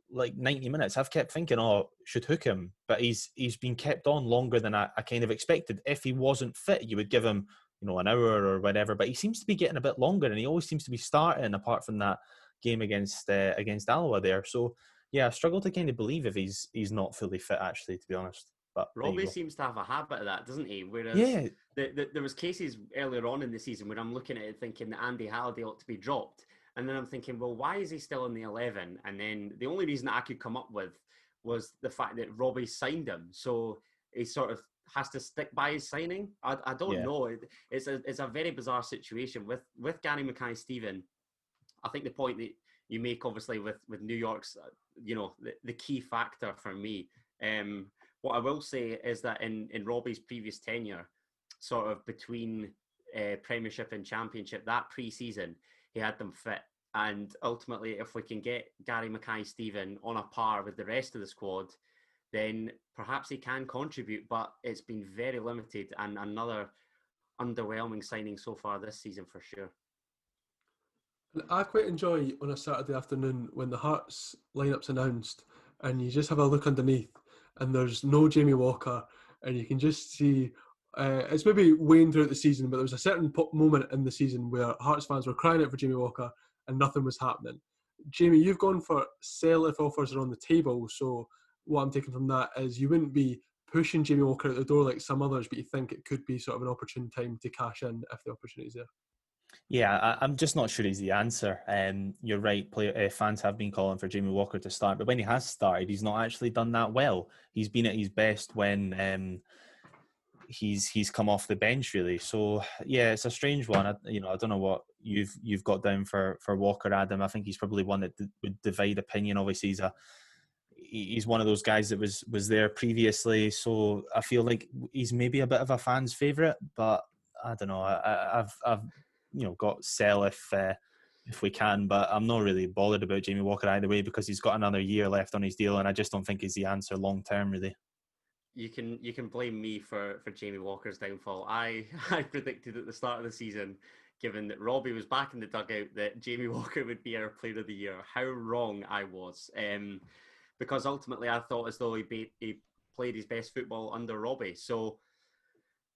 like 90 minutes. I've kept thinking, oh, should hook him, but he's he's been kept on longer than I, I kind of expected. If he wasn't fit, you would give him, you know, an hour or whatever. But he seems to be getting a bit longer, and he always seems to be starting. Apart from that game against uh, against Alloa there, so yeah, I struggle to kind of believe if he's he's not fully fit. Actually, to be honest. But Robbie seems to have a habit of that, doesn't he? Whereas yeah. the, the, there was cases earlier on in the season where I'm looking at it thinking that Andy Halliday ought to be dropped, and then I'm thinking, well, why is he still in the eleven? And then the only reason that I could come up with was the fact that Robbie signed him, so he sort of has to stick by his signing. I, I don't Yeah. know. It, it's a it's a very bizarre situation with with Gary Mackay-Steven. I think the point that you make, obviously, with with New York's, uh, you know, the, the key factor for me. Um, what I will say is that in in Robbie's previous tenure, sort of between uh, Premiership and Championship, that pre-season, he had them fit. And ultimately, if we can get Gary Mackay-Steven on a par with the rest of the squad, then perhaps he can contribute. But it's been very limited and another underwhelming signing so far this season for sure. I quite enjoy on a Saturday afternoon when the Hearts lineup's announced and you just have a look underneath and there's no Jamie Walker and you can just see uh, it's maybe waned throughout the season, but there was a certain moment in the season where Hearts fans were crying out for Jamie Walker and nothing was happening. Jamie, you've gone for sell if offers are on the table. So what I'm taking from that is you wouldn't be pushing Jamie Walker out the door like some others, but you think it could be sort of an opportune time to cash in if the opportunity's there. Yeah, I, I'm just not sure he's the answer. Um, you're right. Player, uh, fans have been calling for Jamie Walker to start, but when he has started, he's not actually done that well. He's been at his best when um, he's he's come off the bench, really. So yeah, it's a strange one. I, you know, I don't know what you've you've got down for for Walker, Adam. I think he's probably one that d- would divide opinion. Obviously, he's a he's one of those guys that was was there previously. So I feel like he's maybe a bit of a fan's favorite, but I don't know. I, I've I've you know got sell if uh, if we can, but I'm not really bothered about Jamie Walker either way because he's got another year left on his deal, and I just don't think he's the answer long term. Really, you can you can blame me for for Jamie Walker's downfall. I I predicted at the start of the season, given that Robbie was back in the dugout, that Jamie Walker would be our Player of the Year. How wrong I was, um, because ultimately I thought as though he be, he played his best football under Robbie. So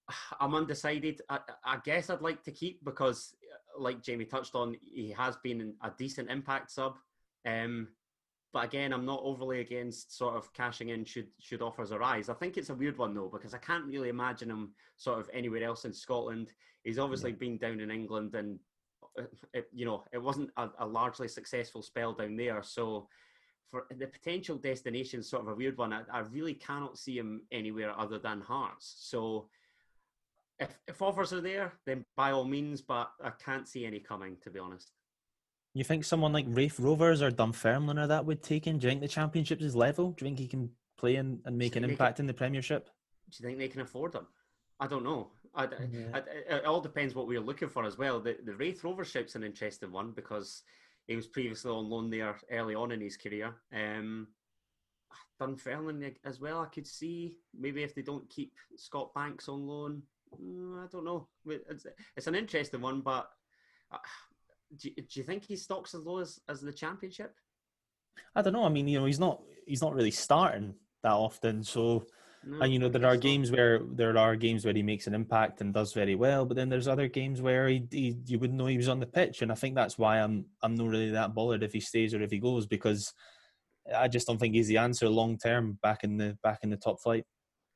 I'm undecided. I, I guess I'd like to keep because, like Jamie touched on, he has been a decent impact sub. Um, but again, I'm not overly against sort of cashing in should should offers arise. I think it's a weird one though because I can't really imagine him sort of anywhere else in Scotland. He's obviously been down in England, and uh, it, you know it wasn't a, a largely successful spell down there. So for the potential destination, sort of a weird one. I, I really cannot see him anywhere other than Hearts. So if if offers are there, then by all means. But I can't see any coming, to be honest. you think someone like Raith Rovers or Dunfermline or that would take him? Do you think the championship's his level? Do you think he can play and, and make an impact in the Premiership? Do you think they can afford them? I don't know. I, Yeah. I- it all depends what we're looking for as well. The the Raith Rover shout's an interesting one because he was previously on loan there early on in his career. Um, Dunfermline as well. I could see maybe if they don't keep Scott Banks on loan. mm, I don't know. It's, it's an interesting one, but uh, do, do you think he stocks as low as, as the championship? I don't know. I mean, you know, he's not he's not really starting that often. So, No, and you know, there are games where there are games where he makes an impact and does very well, but then there's other games where he, he you wouldn't know he was on the pitch, and I think that's why I'm I'm not really that bothered if he stays or if he goes because I just don't think he's the answer long term back in the back in the top flight.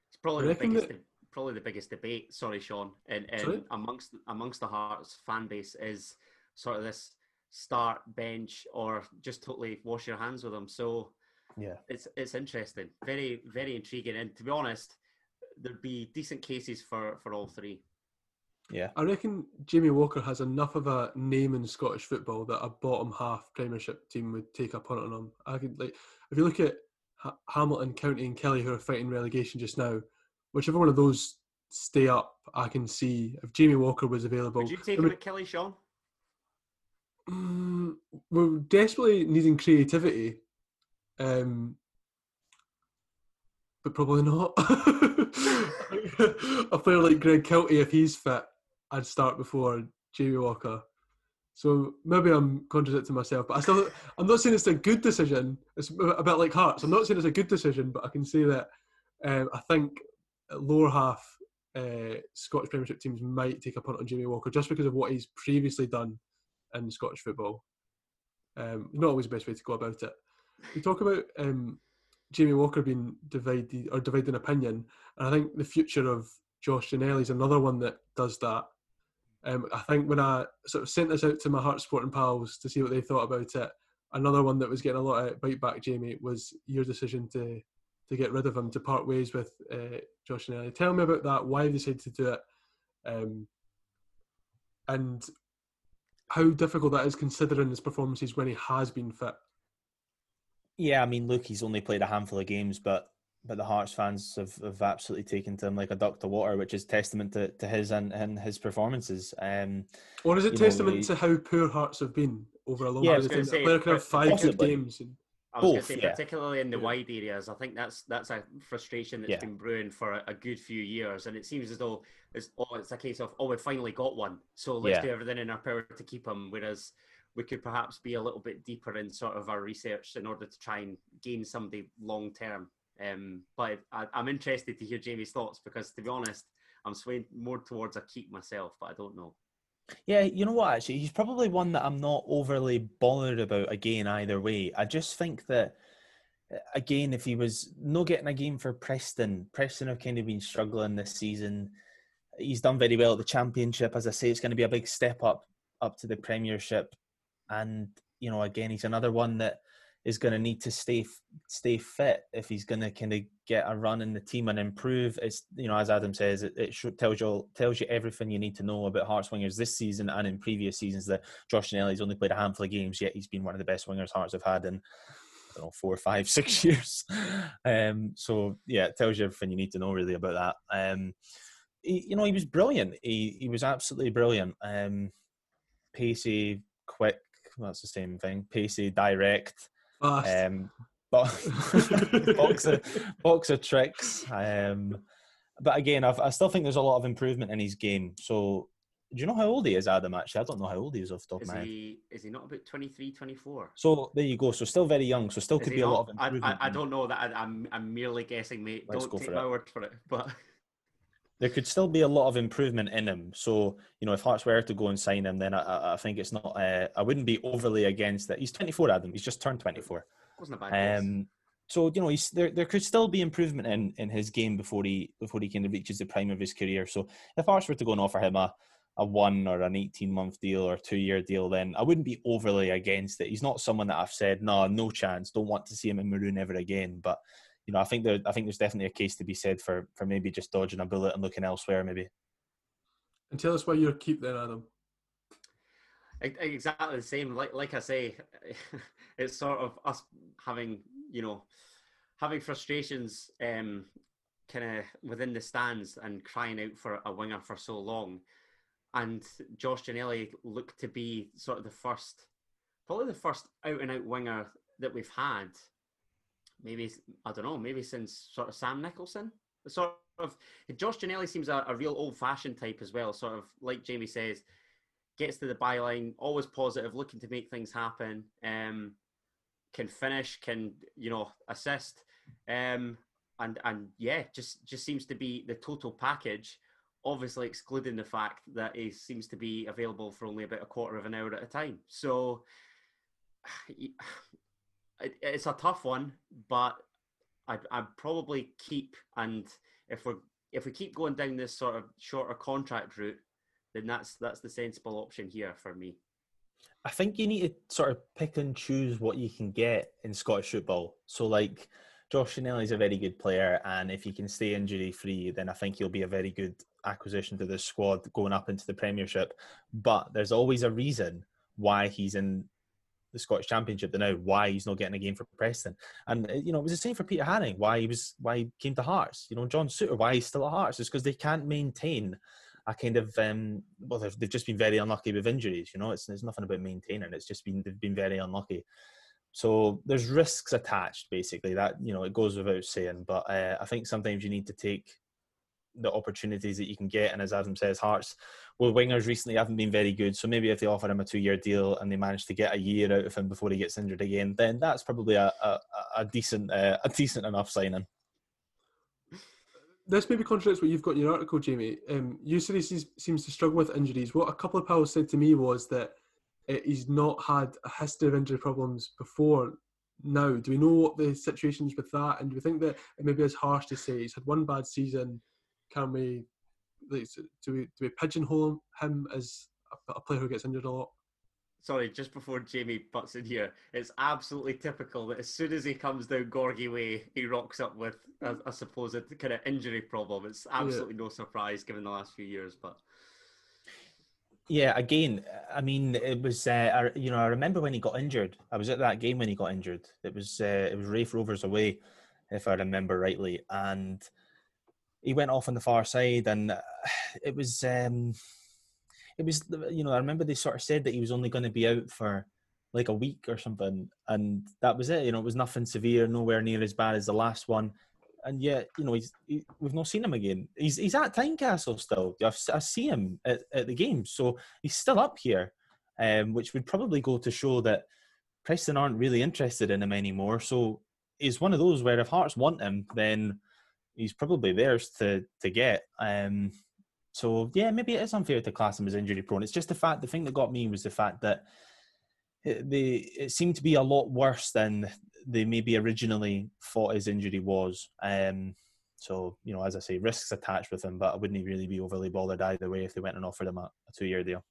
It's probably the biggest, that- probably the biggest debate. Sorry, Sean, and, Sorry? and amongst amongst the Hearts fan base is sort of this start bench or just totally wash your hands with them. So Yeah. it's it's interesting, very very intriguing, and to be honest, there'd be decent cases for for all three. Yeah. I reckon Jamie Walker has enough of a name in Scottish football that a bottom half Premiership team would take a punt on him. I could like if you look at ha- Hamilton, County, and Killie who are fighting relegation just now, whichever one of those stay up, I can see if Jamie Walker was available. Would you take him would- at Killie, Sean? Mm, we're desperately needing creativity, um, but probably not. a player like Greg Kiltie, if he's fit, I'd start before Jamie Walker. So maybe I'm contradicting myself, but I still I'm not saying it's a good decision. It's a bit like Hearts. I'm not saying it's a good decision, but I can say that um, I think lower half uh, Scottish Premiership teams might take a punt on Jamie Walker just because of what he's previously done in Scottish football. Um, not always the best way to go about it. We talk about um, Jamie Walker being divided or dividing opinion, and I think the future of Josh Ginnelly is another one that does that. Um, I think when I sort of sent this out to my Heart Sporting pals to see what they thought about it, another one that was getting a lot of bite back, Jamie, was your decision to to get rid of him, to part ways with uh, Josh Ginnelly. Tell me about that, why you decided to do it, um, and how difficult that is considering his performances when he has been fit. Yeah, I mean, look, he's only played a handful of games, but but the Hearts fans have, have absolutely taken to him like a duck to water, which is testament to, to his and, and his performances. Um, or is it testament know, to how poor Hearts have been over a long yeah, period of time? Player can have five good games. And... I was going to say, yeah. particularly in the wide areas, I think that's that's a frustration that's yeah. been brewing for a, a, good few years, and it seems as though it's oh, it's a case of oh, we finally got one, so let's yeah. do everything in our power to keep him. Whereas we could perhaps be a little bit deeper in sort of our research in order to try and gain somebody long term. Um, but I, am interested to hear Jamie's thoughts because, to be honest, I'm swaying more towards a keep myself, but I don't know. Yeah, you know what? Actually, he's probably one that I'm not overly bothered about. Again, either way, I just think that again, if he was not getting a game for Preston, Preston have kind of been struggling this season. He's done very well at the Championship. As I say, it's going to be a big step up up to the Premiership, and you know, again, he's another one that is going to need to stay stay fit if he's going to kind of get a run in the team and improve. It's you know as Adam says, it, it tells you tells you everything you need to know about Hearts wingers this season and in previous seasons. That Josh Ginnelly's only played a handful of games, yet he's been one of the best wingers Hearts have had in I don't know four, five, six years. um, so yeah, it tells you everything you need to know really about that. Um, he, you know, he was brilliant. He he was absolutely brilliant. Um, pacey, quick. That's the same thing. Pacey, direct. Um, but box of box of tricks. Um, but again, I've, i still think there's a lot of improvement in his game. So, do you know how old he is, Adam? Actually, I don't know how old he is off the top is of my he, head. Is he not about 23, 24? So there you go. So still very young. So still is could be not? a lot of improvement. I, I, I don't know that. I, am I'm, I'm merely guessing, mate. Let's don't take my it. word for it. But there could still be a lot of improvement in him. So, you know, if Hearts were to go and sign him, then I, I think it's not. Uh, I wouldn't be overly against that. He's 24, Adam. He's just turned 24. Wasn't a bad um, so you know, he's there. There could still be improvement in, in his game before he before he kind of reaches the prime of his career. So, if Hearts were to go and offer him a a one or an 18 month deal or two year deal, then I wouldn't be overly against it. He's not someone that I've said, no, no chance, don't want to see him in Maroon ever again. But you know, I think there, I think there's definitely a case to be said for for maybe just dodging a bullet and looking elsewhere, maybe. And tell us why you're keep there, Adam. Exactly the same. Like like I say, it's sort of us having you know having frustrations um, kind of within the stands and crying out for a winger for so long. And Josh Ginnelly looked to be sort of the first, probably the first out and out winger that we've had maybe I don't know, maybe since sort of Sam Nicholson. Sort of Josh Ginnelly seems a, a real old fashioned type as well. Sort of like Jamie says, gets to the byline, always positive, looking to make things happen. Um, can finish, can you know assist, um, and and yeah, just just seems to be the total package. Obviously, excluding the fact that he seems to be available for only about a quarter of an hour at a time. So it, it's a tough one, but I'd, I'd probably keep and if we're if we keep going down this sort of shorter contract route, then that's that's the sensible option here for me. I think you need to sort of pick and choose what you can get in Scottish football. So like Josh Ginnelly is a very good player, and if he can stay injury free, then I think he'll be a very good acquisition to the squad going up into the Premiership. But there's always a reason why he's in the Scottish Championship than now why he's not getting a game for Preston. And uh, you know, it was the same for Peter Haring, why he was why he came to Hearts. You know, John Souttar, why he's still at Hearts is because they can't maintain a kind of um, well, they've, they've just been very unlucky with injuries. You know, it's there's nothing about maintaining. It's just been they've been very unlucky. So there's risks attached, basically. That you know, it goes without saying. But uh, I think sometimes you need to take the opportunities that you can get. And as Adam says, Hearts well wingers recently haven't been very good. So maybe if they offer him a two year deal and they manage to get a year out of him before he gets injured again, then that's probably a a, a decent uh, a decent enough signing. This maybe contradicts what you've got in your article, Jamie. Um, you said he seems to struggle with injuries. What a couple of pals said to me was that uh, he's not had a history of injury problems before now. Do we know what the situations with that? And do we think that it maybe is harsh to say he's had one bad season? Can we, like, do we do we pigeonhole him as a, a player who gets injured a lot? sorry, just before Jamie butts in here, it's absolutely typical that as soon as he comes down Gorgie Way, he rocks up with a, a supposed kind of injury problem. It's absolutely yeah. no surprise given the last few years, but. Yeah, again, I mean, it was uh, I, you know I remember when he got injured. I was at that game when he got injured. It was uh, it was Raith Rovers away, if I remember rightly, and he went off on the far side, and uh, it was um, it was you know I remember they sort of said that he was only going to be out for like a week or something, and that was it. You know, it was nothing severe, nowhere near as bad as the last one, and yet you know he's he, we've not seen him again. He's he's at Tynecastle still. I've, I see him at, at the game, so he's still up here, um, which would probably go to show that Preston aren't really interested in him anymore. So he's one of those where if Hearts want him, then he's probably theirs to to get. Um, so yeah, maybe it is unfair to class him as injury prone. It's just the fact. The thing that got me was the fact that it, they it seemed to be a lot worse than they maybe originally thought his injury was. Um, so you know, as I say, risks attached with him, but I wouldn't really be overly bothered either way if they went and offered him a, a two-year deal.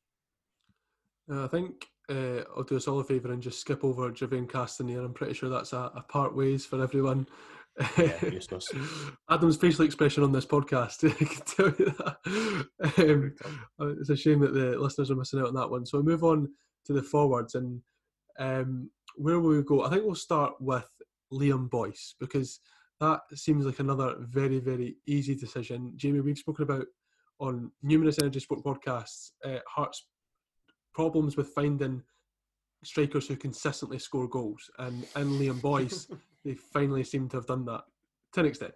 Uh, I think uh, I'll do us all a favour and just skip over Jermaine Castanier. I'm pretty sure that's a, a part ways for everyone. Yeah. Adam's facial expression on this podcast, I can tell you that. Um, uh, it's a shame that the listeners are missing out on that one. So we move on to the forwards, and um, where will we go? I think we'll start with Liam Boyce because that seems like another very, very easy decision. Jamie, we've spoken about on numerous Energy Sport podcasts uh, Hearts' problems with finding strikers who consistently score goals, and and Liam Boyce they finally seem to have done that to an extent.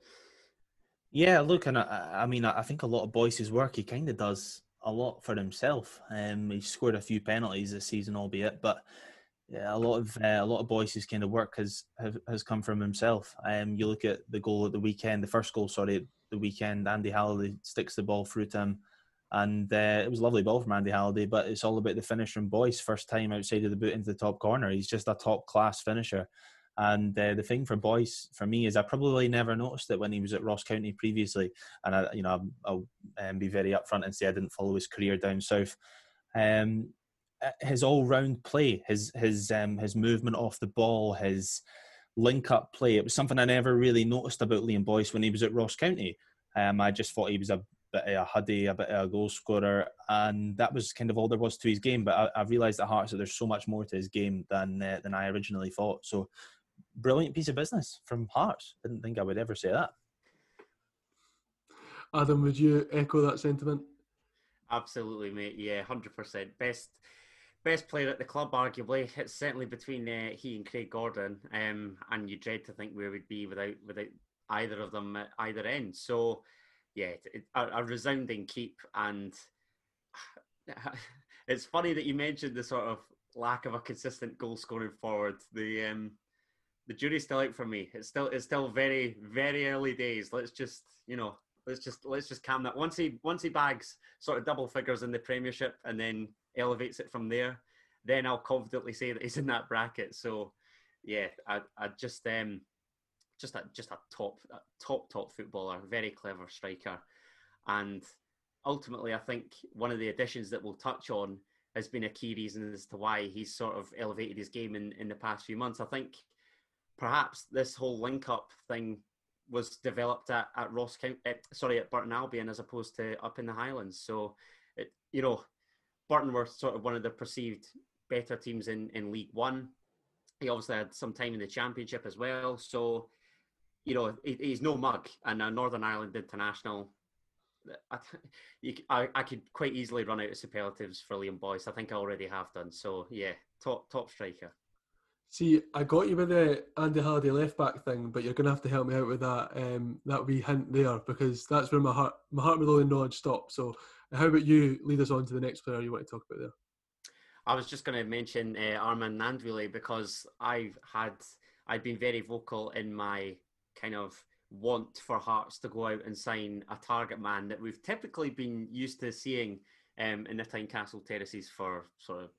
Yeah, look, and I, I mean, I think a lot of Boyce's work, he kind of does a lot for himself. Um, he scored a few penalties this season, albeit, but yeah, a lot of uh, a lot of Boyce's kind of work has has come from himself. Um, you look at the goal at the weekend, the first goal, sorry, the weekend. Andy Halliday sticks the ball through to him, and uh, it was a lovely ball from Andy Halliday. But it's all about the finish from Boyce. First time outside of the boot into the top corner. He's just a top class finisher. And uh, the thing for Boyce for me is I probably never noticed it when he was at Ross County previously. And I, you know, I'll, I'll um, be very upfront and say I didn't follow his career down south. Um, uh, his all-round play, his his um, his movement off the ball, his link-up play, it was something I never really noticed about Liam Boyce when he was at Ross County. Um, I just thought he was a bit of a huddy, a bit of a goal scorer, and that was kind of all there was to his game. But I, I realised at Hearts that there's so much more to his game than uh, than I originally thought. So brilliant piece of business from Hearts. Didn't think I would ever say that. Adam, would you echo that sentiment? Absolutely, mate. Yeah, hundred percent. Best, best player at the club, arguably. It's certainly between uh, he and Craig Gordon, um, and you dread to think where we'd be without without either of them at either end. So, yeah, it, a, a resounding keep. And it's funny that you mentioned the sort of lack of a consistent goal scoring forward. The um, the jury's still out for me. It's still it's still very very early days. Let's just you know let's just let's just calm that. Once he once he bags sort of double figures in the Premiership and then elevates it from there, then I'll confidently say that he's in that bracket. So yeah, I I just um just a just a top a top top footballer, very clever striker, and ultimately I think one of the additions that we'll touch on has been a key reason as to why he's sort of elevated his game in, in the past few months. I think perhaps this whole link up thing was developed at, at Ross County, uh, sorry, at Burton Albion as opposed to up in the Highlands. So, it, you know, Burton were sort of one of the perceived better teams in, in League One. He obviously had some time in the Championship as well. So, you know, he, he's no mug. And a Northern Ireland international, I, I, I could quite easily run out of superlatives for Liam Boyce. I think I already have done. So, yeah, top top striker See, I got you with the Andy Halliday left back thing, but you're going to have to help me out with that um, that wee hint there because that's where my heart my heart with all the knowledge stops. So, how about you lead us on to the next player you want to talk about there? I was just going to mention uh, Armand Gnanduillet because I've had I've been very vocal in my kind of want for Hearts to go out and sign a target man that we've typically been used to seeing um, in the Tynecastle terraces for sort of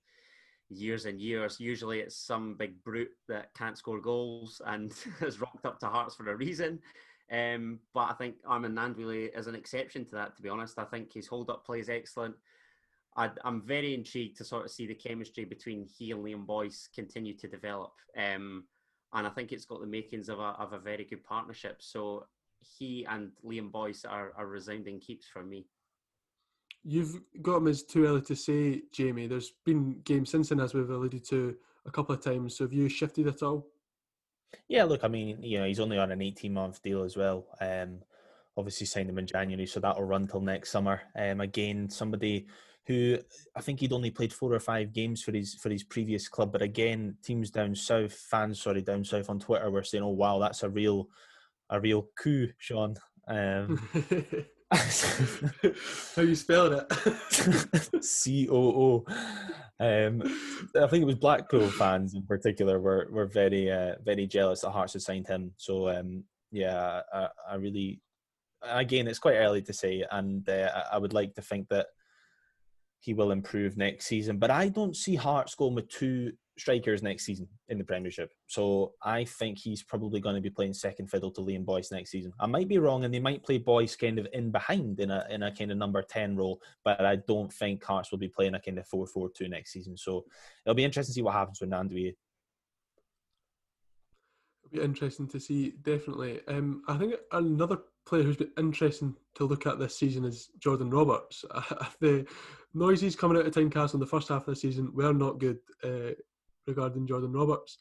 years and years. Usually it's some big brute that can't score goals and has rocked up to Hearts for a reason. Um, but I think Armand Gnanduillet is an exception to that, to be honest. I think his hold up play is excellent. i am very intrigued to sort of see the chemistry between he and Liam Boyce continue to develop. Um, and I think it's got the makings of a, of a very good partnership. So he and Liam Boyce are, are resounding keeps for me. You've got him as too early to say, Jamie. There's been games since then, as we've alluded to a couple of times. So have you shifted at all? Yeah, look, I mean, you know, he's only on an 18 month deal as well. Um, obviously signed him in January, so that'll run till next summer. Um, again, somebody who I think he'd only played four or five games for his for his previous club, but again, teams down south, fans sorry down south on Twitter were saying, "Oh wow, that's a real a real coup, Sean." Um, How you spelling it? C O O. Um, I think it was Blackpool fans in particular were were very uh, very jealous that Hearts had signed him. So um, yeah, I, I, really again it's quite early to say, and uh, I would like to think that he will improve next season. But I don't see Hearts going with two strikers next season in the Premiership. So I think he's probably going to be playing second fiddle to Liam Boyce next season. I might be wrong, and they might play Boyce kind of in behind in a in a kind of number ten role, but I don't think Hearts will be playing a kind of four four two next season. So it'll be interesting to see what happens with Gnanduillet. It'll be interesting to see, definitely. Um, I think another player who's been interesting to look at this season is Jordan Roberts. the noises coming out of Tynecastle in the first half of the season were not good. Uh, regarding Jordan Roberts,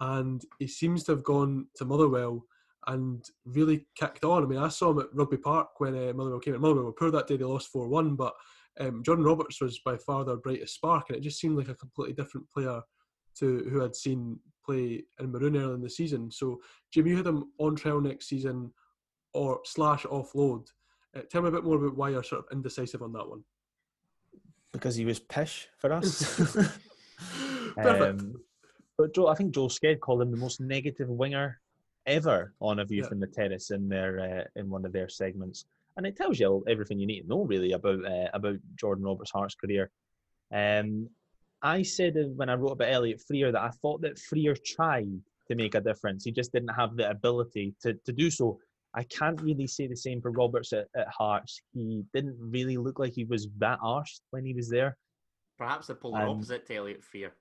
and he seems to have gone to Motherwell and really kicked on. I mean, I saw him at Rugby Park when uh, Motherwell came. At Motherwell were poor that day; they lost four one, but um, Jordan Roberts was by far their brightest spark, and it just seemed like a completely different player to who I'd seen play in Maroon early in the season. So, Jimmy, you had him on trial next season or slash offload. Uh, tell me a bit more about why you're sort of indecisive on that one. Because he was pish for us. Um, but Joe, I think Joel Sked called him the most negative winger ever on a view yeah. from the terrace in their uh, in one of their segments, and it tells you everything you need to know really about uh, about Jordan Roberts Hart's career. Um, I said when I wrote about Elliot Frear that I thought that Frear tried to make a difference. He just didn't have the ability to, to do so. I can't really say the same for Roberts at, at Hearts. He didn't really look like he was that arsed when he was there. Perhaps the polar um, opposite to Elliot Frear.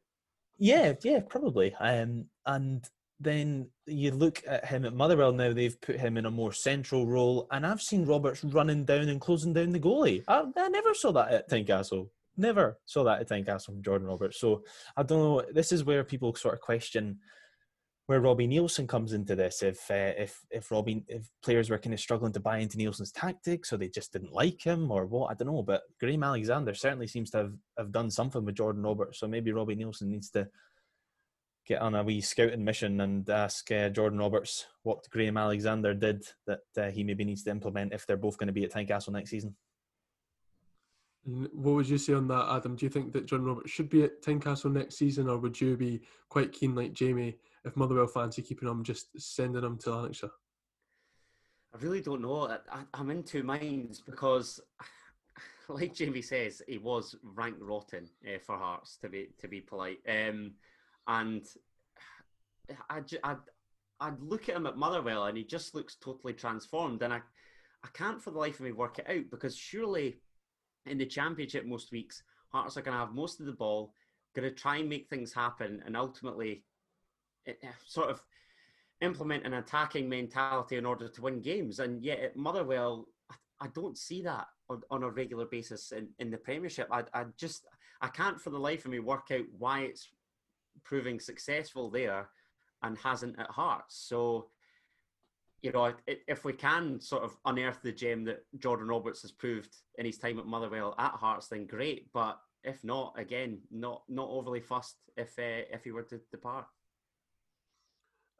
Yeah, yeah, probably. Um, and then you look at him at Motherwell now, they've put him in a more central role. And I've seen Roberts running down and closing down the goalie. I, I never saw that at Tynecastle. Never saw that at Tynecastle from Jordan Roberts. So I don't know. This is where people sort of question where Robbie Neilson comes into this. If uh, if if Robbie if players were kind of struggling to buy into Neilson's tactics, or they just didn't like him, or what I don't know. But Graham Alexander certainly seems to have, have done something with Jordan Roberts. So maybe Robbie Neilson needs to get on a wee scouting mission and ask uh, Jordan Roberts what Graham Alexander did that uh, he maybe needs to implement if they're both going to be at Tynecastle next season. What would you say on that, Adam? Do you think that Jordan Roberts should be at Tynecastle next season, or would you be quite keen, like Jamie, if Motherwell fancy keeping him, just sending him to Lanarkshire? I really don't know. I, am in two minds because, like Jamie says, he was rank rotten uh, for Hearts to be to be polite. Um, and I, I, I'd look at him at Motherwell and he just looks totally transformed. And I, I can't for the life of me work it out because surely in the Championship most weeks, Hearts are going to have most of the ball, going to try and make things happen, and ultimately sort of implement an attacking mentality in order to win games. And yet at Motherwell, I, I don't see that on, on, a regular basis in, in the Premiership. I, I just I can't for the life of me work out why it's proving successful there and hasn't at Hearts. So you know, if we can sort of unearth the gem that Jordan Roberts has proved in his time at Motherwell at Hearts, then great. But if not, again, not not overly fussed if uh, if he were to depart.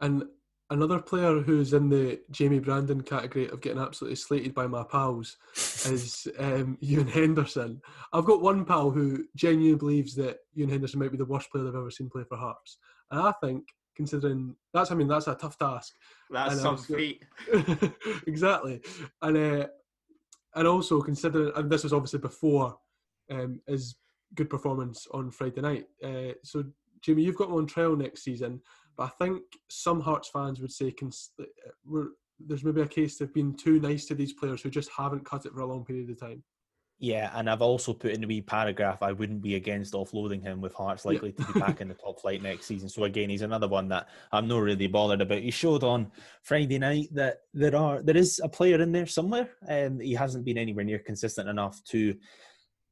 And another player who's in the Jamie Brandon category of getting absolutely slated by my pals is um, Ewan Henderson. I've got one pal who genuinely believes that Ewan Henderson might be the worst player they've ever seen play for Hearts. And I think, considering that's, I mean, that's a tough task. That's And some feat. exactly. And uh, and also considering, and this was obviously before um, his good performance on Friday night. Uh, so, Jimmy, you've got him on trial next season, but I think some Hearts fans would say cons- uh, we're, there's maybe a case they've been too nice to these players who just haven't cut it for a long period of time. Yeah, and I've also put in a wee paragraph. I wouldn't be against offloading him with Hearts Yeah. likely to be back in the top flight next season. So again, he's another one that I'm not really bothered about. He showed on Friday night that there are there is a player in there somewhere, and he hasn't been anywhere near consistent enough to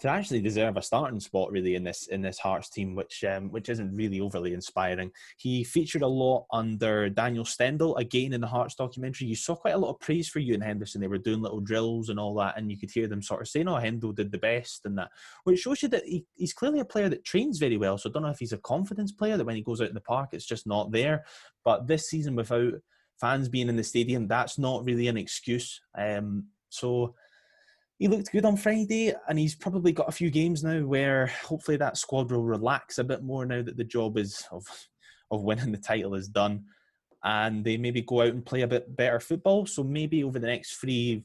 to actually deserve a starting spot really in this in this Hearts team, which um, which isn't really overly inspiring. He featured a lot under Daniel Stendel again in the Hearts documentary. You saw quite a lot of praise for Ewan Henderson. They were doing little drills and all that, and you could hear them sort of saying, "Oh, Hendo did the best," and that, which shows you that he, he's clearly a player that trains very well. So I don't know if he's a confidence player that when he goes out in the park, it's just not there. But this season, without fans being in the stadium, that's not really an excuse. Um, so he looked good on Friday, and he's probably got a few games now where hopefully that squad will relax a bit more now that the job is of of winning the title is done, and they maybe go out and play a bit better football. So maybe over the next three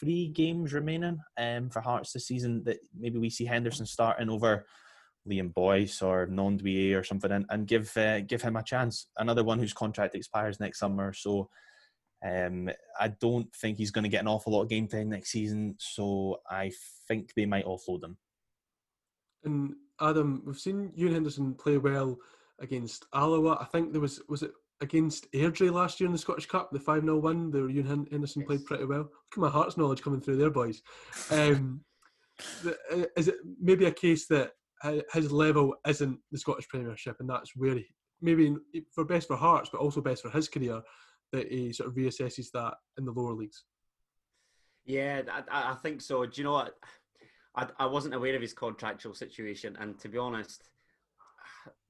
three games remaining um, for Hearts this season, that maybe we see Henderson starting over Liam Boyce or Gnanduillet or something, and, and give uh, give him a chance. Another one whose contract expires next summer, so. Um, I don't think he's going to get an awful lot of game time next season, so I think they might offload him. And Adam, we've seen Ewan Henderson play well against Alloa. I think there was was it against Airdrie last year in the Scottish Cup, the five 0 win. There, Ewan Hen- Henderson played pretty well. Look at my Hearts knowledge coming through there, boys. Um, uh, is it maybe a case that his level isn't the Scottish Premiership, and that's where he maybe for best for Hearts, but also best for his career, that he sort of reassesses that in the lower leagues. Yeah, I, I- think so. Do you know what? I, I wasn't aware of his contractual situation, and to be honest,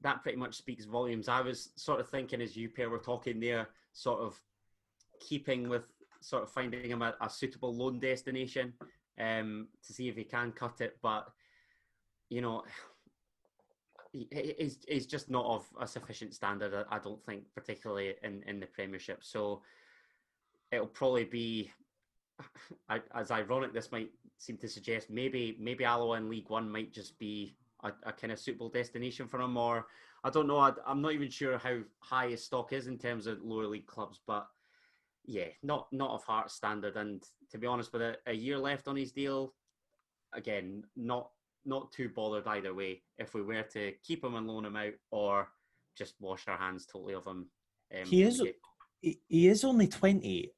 that pretty much speaks volumes. I was sort of thinking as you pair were talking there, sort of keeping with sort of finding him a, a suitable loan destination um, to see if he can cut it, but you know. He's, he's just not of a sufficient standard, I- don't think, particularly in, in the Premiership. So it'll probably be as ironic this might seem to suggest, maybe maybe Alloa in League One might just be a, a kind of suitable destination for him, or I don't know. I, I'm not even sure how high his stock is in terms of lower league clubs, but yeah, not not of heart standard. And to be honest, with a, a year left on his deal, again, not not too bothered either way. If we were to keep him and loan him out, or just wash our hands totally of him. Um, He is he, he is only 20,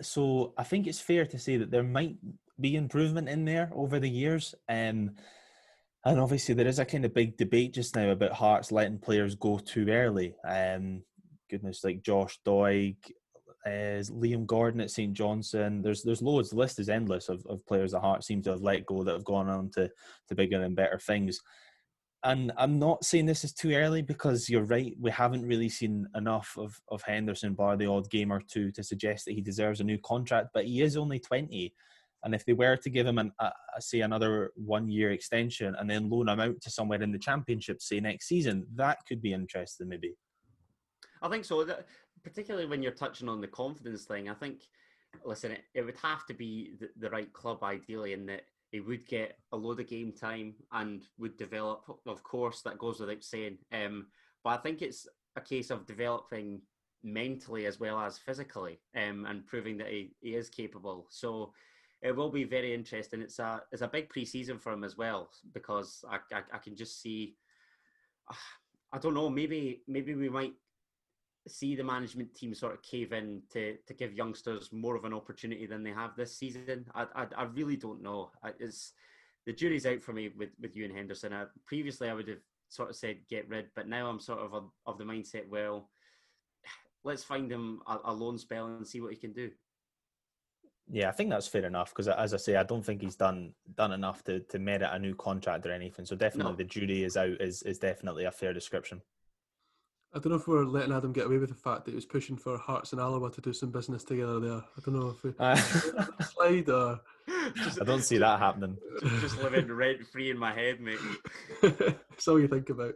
so I think it's fair to say that there might be improvement in there over the years. Um, and obviously, there is a kind of big debate just now about Hearts letting players go too early. Um, goodness, like Josh Doig, uh, Liam Gordon at St Johnstone. There's there's loads. The list is endless of, of players that Hearts seem to have let go that have gone on to to bigger and better things. And I'm not saying this is too early because you're right. We haven't really seen enough of, of Henderson, bar the odd game or two, to suggest that he deserves a new contract. But he is only 20. And if they were to give him, an, say, another one year extension and then loan him out to somewhere in the championship, say next season, that could be interesting, maybe. I think so. Particularly when you're touching on the confidence thing, I think, listen, it, it would have to be the, the right club ideally, in that he would get a load of game time and would develop. Of course, that goes without saying. Um, but I think it's a case of developing mentally as well as physically, um, and proving that he, he is capable. So it will be very interesting. It's a it's a big pre-season for him as well because I I, I can just see. I don't know. Maybe maybe we might see the management team sort of cave in to, to give youngsters more of an opportunity than they have this season. I, I, I really don't know. I, it's the jury's out for me with with Ewan Henderson. I, previously, I would have sort of said get rid, but now I'm sort of of, of the mindset. Well, let's find him a, a loan spell and see what he can do. Yeah, I think that's fair enough because, as I say, I don't think he's done done enough to, to merit a new contract or anything. So definitely, No. the jury is out. is is definitely a fair description. I don't know if we're letting Adam get away with the fact that he was pushing for Hearts and Alloa to do some business together there. I don't know if we Uh, slide or just, I don't see that happening. just living rent free in my head, mate. That's all you think about.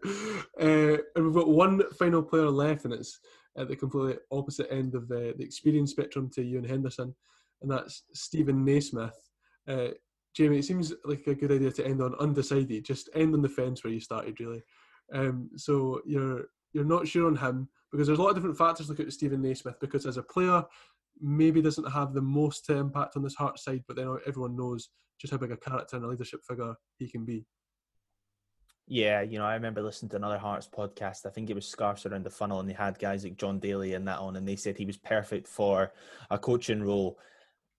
Uh, and we've got one final player left, and it's at the completely opposite end of the, the experience spectrum to Ewan Henderson, and that's Stephen Naismith. Uh, Jamie, it seems like a good idea to end on undecided. Just end on the fence where you started, really. Um, so you're you're not sure on him because there's a lot of different factors to look at Stephen Naismith because as a player, maybe doesn't have the most impact on this heart side, but then everyone knows just how big a character and a leadership figure he can be. Yeah, you know, I remember listening to another Hearts podcast. I think it was Scarfs Around the Funnel, and they had guys like John Daly and that on, and they said he was perfect for a coaching role.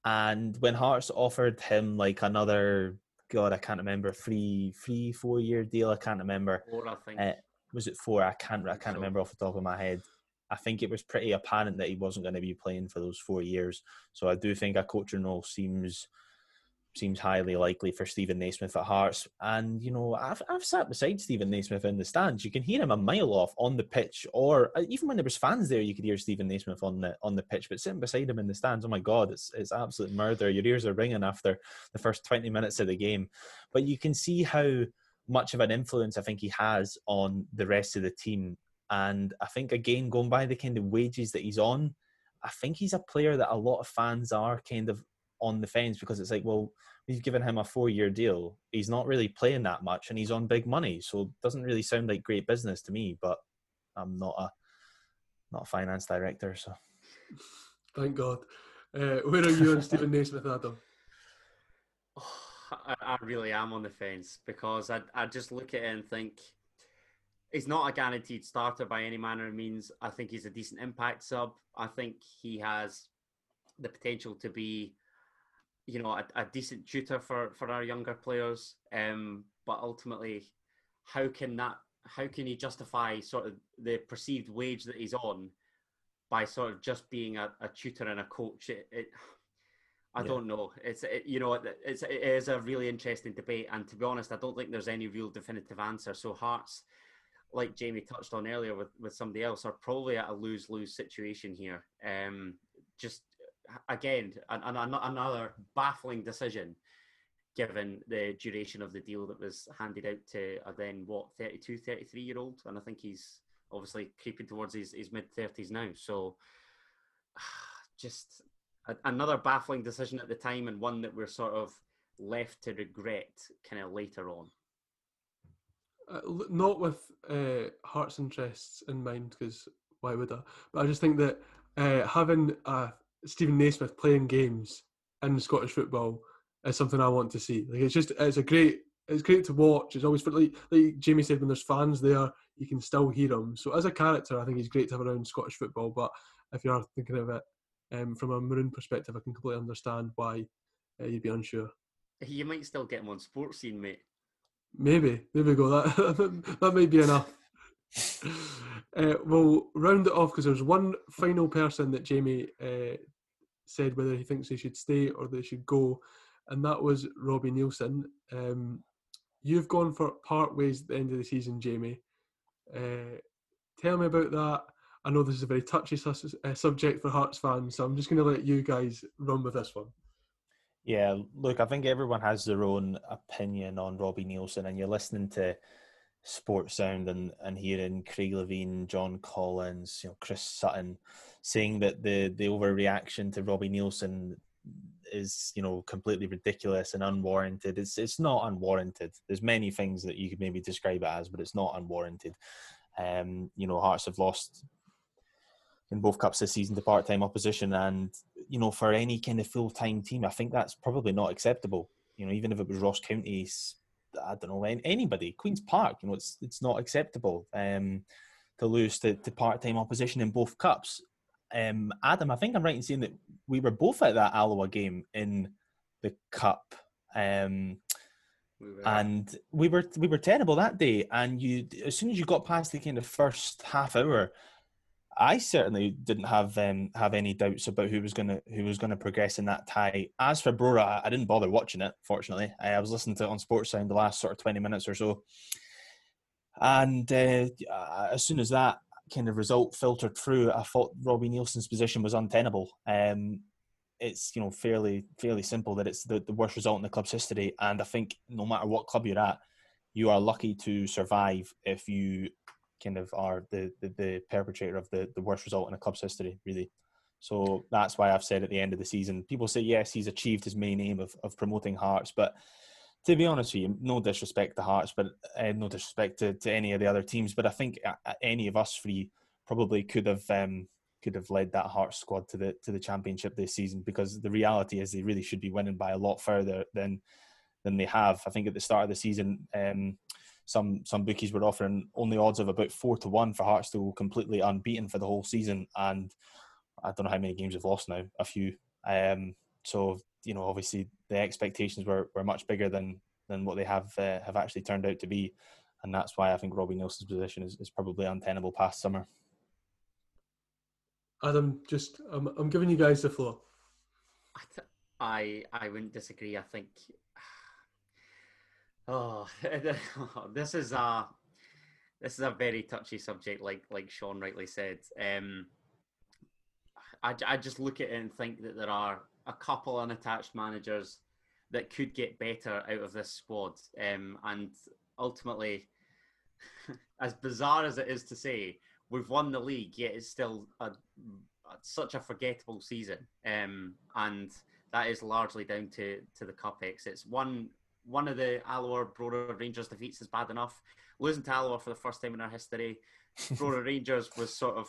And when Hearts offered him like another, God, I can't remember, three, three, four year deal, I can't remember. Or I think Uh, was it four? I can't, I can't remember off the top of my head. I think it was pretty apparent that he wasn't going to be playing for those four years. So I do think a coaching role seems seems highly likely for Stephen Naismith at Hearts. And you know, I've I've sat beside Stephen Naismith in the stands. You can hear him a mile off on the pitch, or uh, even when there was fans there, you could hear Stephen Naismith on the on the pitch. But sitting beside him in the stands, oh my God, it's it's absolute murder. Your ears are ringing after the first twenty minutes of the game. But you can see how much of an influence I think he has on the rest of the team. And I think again, going by the kind of wages that he's on, I think he's a player that a lot of fans are kind of on the fence because it's like, well, we've given him a four year deal. He's not really playing that much and he's on big money. So it doesn't really sound like great business to me, but I'm not a not a finance director, so Thank God. Uh, where are you on Stephen Naismith, Adam? I, really am on the fence because I, I just look at it and think he's not a guaranteed starter by any manner of means. I think he's a decent impact sub. I think he has the potential to be, you know, a, a decent tutor for, for our younger players. Um, but ultimately, how can that? How can he justify sort of the perceived wage that he's on by sort of just being a, a tutor and a coach? It, it I Yeah. don't know. It's it, you know it's it is a really interesting debate, and to be honest, I don't think there's any real definitive answer. So Hearts, like Jamie touched on earlier with with somebody else, are probably at a lose lose situation here. Um, just again, an, an, an- another baffling decision, given the duration of the deal that was handed out to a then what 32, 33 year old, and I think he's obviously creeping towards his, his mid thirties now. So just another baffling decision at the time, and one that we're sort of left to regret kind of later on. Uh, not with uh, Hearts interests in mind, because why would I? But I just think that uh, having Stephen Naismith playing games in Scottish football is something I want to see. Like it's just it's a great it's great to watch. It's always like like Jamie said when there's fans there, you can still hear him. So as a character, I think he's great to have around Scottish football. But if you are thinking of it um, from a maroon perspective, I can completely understand why uh, you'd be unsure. You might still get him on Sportscene, mate. Maybe. There we go. That that might be enough. Uh, we'll round it off because there's one final person that Jamie uh, said whether he thinks they should stay or they should go, and that was Robbie Neilson. Um, you've gone for part ways at the end of the season, Jamie. Uh, tell me about that. I know this is a very touchy sus- uh, subject for Hearts fans, so I'm just going to let you guys run with this one. Yeah, look, I think everyone has their own opinion on Robbie Neilson, and you're listening to Sportsound and, and hearing Craig Levein, John Collins, you know, Chris Sutton saying that the the overreaction to Robbie Neilson is, you know, completely ridiculous and unwarranted. It's it's not unwarranted. There's many things that you could maybe describe it as, but it's not unwarranted. Um, you know, Hearts have lost in both cups this season to part-time opposition. And you know for any kind of full-time team i think that's probably not acceptable. You know even if it was ross county's i don't know anybody queens park you know it's it's not acceptable um to lose to, to part-time opposition in both cups. Um adam i think i'm right in saying that we were both at that alloa game in the cup um We and we were we were terrible that day. And you, as soon as you got past the kind of first half hour, I certainly didn't have um, have any doubts about who was gonna who was gonna progress in that tie. As for Brora, I- didn't bother watching it. Fortunately, I I was listening to it on Sportsound the last sort of twenty minutes or so. And uh, uh, as soon as that kind of result filtered through, I thought Robbie Neilson's position was untenable. Um, it's you know fairly fairly simple that it's the, the worst result in the club's history, and I think no matter what club you're at, you are lucky to survive if you kind of are the, the, the perpetrator of the, the worst result in a club's history, really. So that's why I've said at the end of the season, people say yes, he's achieved his main aim of, of promoting Hearts, but to be honest with you, no disrespect to Hearts, but uh, no disrespect to, to any of the other teams, but I think any of us three probably could have um, could have led that Hearts squad to the to the championship this season because the reality is they really should be winning by a lot further than than they have. I think at the start of the season, um, some some bookies were offering only odds of about four to one for Hearts to go completely unbeaten for the whole season, and I don't know how many games they've lost now, a few. Um, so you know, obviously the expectations were, were much bigger than than what they have uh, have actually turned out to be, and that's why I think Robbie Neilson's position is, is probably untenable past summer. Adam, just I'm I'm giving you guys the floor. I th- I, I wouldn't disagree. I think. Oh, this is a this is a very touchy subject, like like Sean rightly said. Um, I, I just look at it and think that there are a couple unattached managers that could get better out of this squad. Um, and ultimately, as bizarre as it is to say, we've won the league, yet it's still a, a, such a forgettable season. Um, and that is largely down to, to the Cup exits. One one of the Alloa Brora Rangers defeats is bad enough. Losing to Alloa for the first time in our history Brora Rangers was sort of,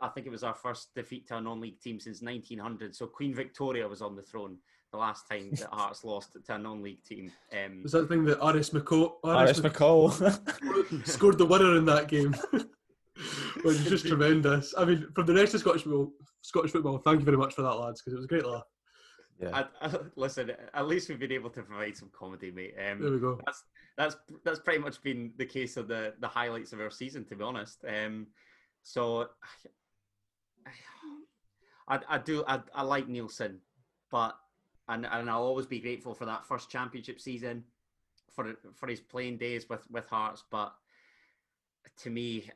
I think it was our first defeat to a non-league team since 1900. So Queen Victoria was on the throne the last time that Hearts lost to a non-league team. Um, was that the thing that Aris McCall, Aris, McCall scored the winner in that game? Which is just tremendous. I mean, from the rest of Scottish football, Scottish football, thank you very much for that, lads, because it was a great laugh. Yeah. I, I, listen, at least we've been able to provide some comedy, mate. Um, there we go. That's that's that's pretty much been the case of the the highlights of our season, to be honest. Um, so I, I do I, I like Neilson, but and and I'll always be grateful for that first championship season, for for his playing days with with Hearts. But to me,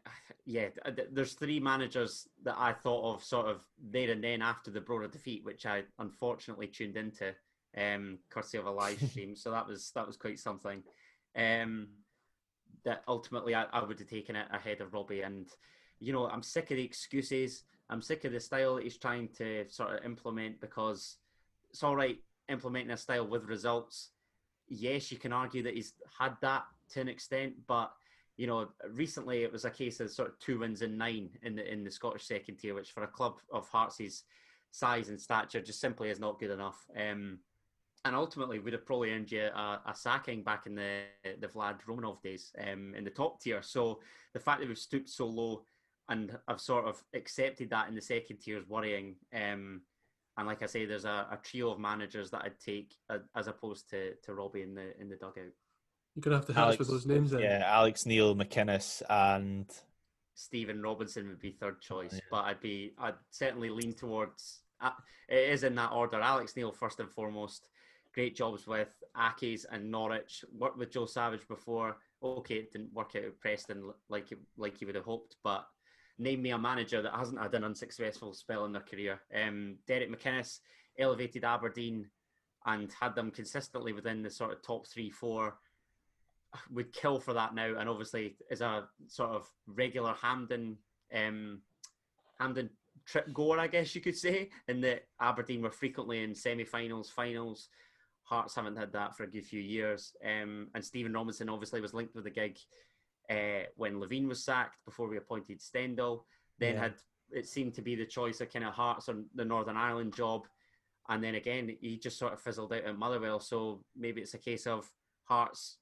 yeah, there's three managers that I thought of sort of there and then after the Brora defeat, which I unfortunately tuned into, um, courtesy of a live stream. so that was that was quite something. Um, that ultimately I, I would have taken it ahead of Robbie. And you know, I'm sick of the excuses. I'm sick of the style that he's trying to sort of implement because it's all right implementing a style with results. Yes, you can argue that he's had that to an extent, but you know, recently it was a case of sort of two wins in nine in the in the Scottish second tier, which for a club of Hearts' size and stature just simply is not good enough. Um, and ultimately would have probably earned you a, a, sacking back in the the Vlad Romanov days um, in the top tier. So the fact that we've stooped so low and I've sort of accepted that in the second tier is worrying. Um, and like I say, there's a, a, trio of managers that I'd take as opposed to, to Robbie in the in the dugout. You're gonna have to help us with those names then. Yeah, Alex Neil, McInnes, and Stephen Robinson would be third choice, yeah. but I'd be I'd certainly lean towards. Uh, it is in that order. Alex Neil first and foremost. Great jobs with Accies and Norwich. Worked with Joe Savage before. Okay, it didn't work out at Preston like like you would have hoped, but name me a manager that hasn't had an unsuccessful spell in their career. Um, Derek McInnes elevated Aberdeen and had them consistently within the sort of top three, four would kill for that now, and obviously is a sort of regular Hamden um, Hampden trip goer, I guess you could say, in that Aberdeen were frequently in semi-finals, finals. Hearts haven't had that for a good few years, um, and Stephen Robinson obviously was linked with the gig uh, when Levein was sacked before we appointed Stendel. Then yeah. had it seemed to be the choice of kind of Hearts on the Northern Ireland job, and then again he just sort of fizzled out at Motherwell. So maybe it's a case of Hearts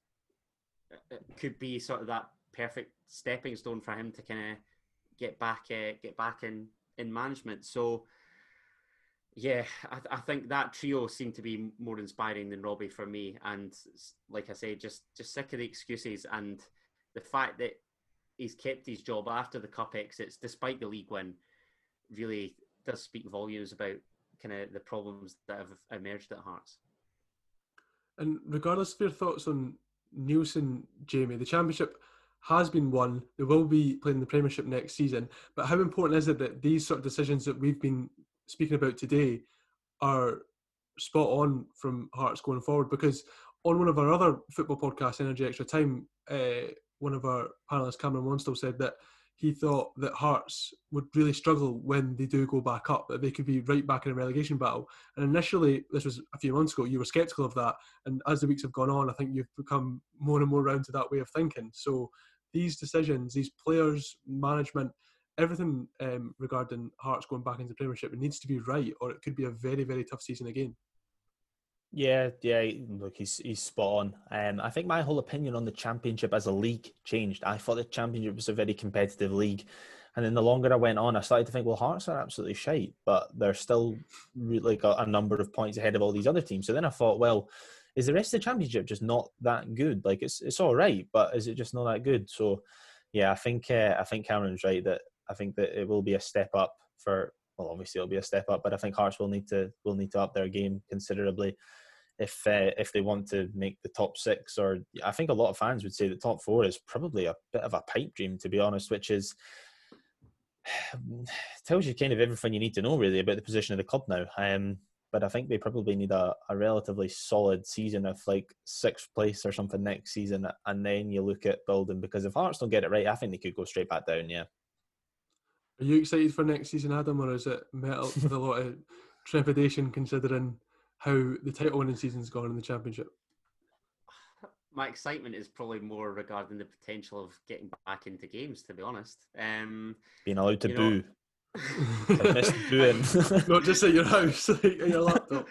it could be sort of that perfect stepping stone for him to kind of get back uh, get back in in management. So yeah, I, I, think that trio seemed to be more inspiring than Robbie for me. And like I say, just just sick of the excuses and the fact that he's kept his job after the cup exits, despite the league win, really does speak volumes about kind of the problems that have emerged at Hearts. And regardless of your thoughts on Neilson, Jamie, the championship has been won. They will be playing the Premiership next season. But how important is it that these sort of decisions that we've been speaking about today are spot on from Hearts going forward? Because on one of our other football podcasts, Energy Extra Time, uh, one of our panelists, Cameron Wanstall, said that he thought that Hearts would really struggle when they do go back up, that they could be right back in a relegation battle. And initially, this was a few months ago, you were sceptical of that. And as the weeks have gone on, I think you've become more and more round to that way of thinking. So these decisions, these players, management, everything um, regarding Hearts going back into Premiership, it needs to be right, or it could be a very, very tough season again. Yeah, yeah. Look, he's he's spot on. Um, I think my whole opinion on the championship as a league changed. I thought the championship was a very competitive league, and then the longer I went on, I started to think, well, Hearts are absolutely shite, but they're still like a, a number of points ahead of all these other teams. So then I thought, well, is the rest of the championship just not that good? Like it's it's all right, but is it just not that good? So, yeah, I think uh, I think Cameron's right that I think that it will be a step up for. Well, obviously it'll be a step up, but I think Hearts will need to will need to up their game considerably if uh, if they want to make the top six, or I think a lot of fans would say the top four is probably a bit of a pipe dream, to be honest, which is tells you kind of everything you need to know really about the position of the club now. Um, but I think they probably need a, a relatively solid season of like sixth place or something next season, and then you look at building. Because if Hearts don't get it right, I think they could go straight back down. Yeah. Are you excited for next season, Adam, or is it met with a lot of trepidation considering how the title winning season's gone in the championship? My excitement is probably more regarding the potential of getting back into games. To be honest, um, being allowed to boo. Know, Not just at your house, like at your laptop.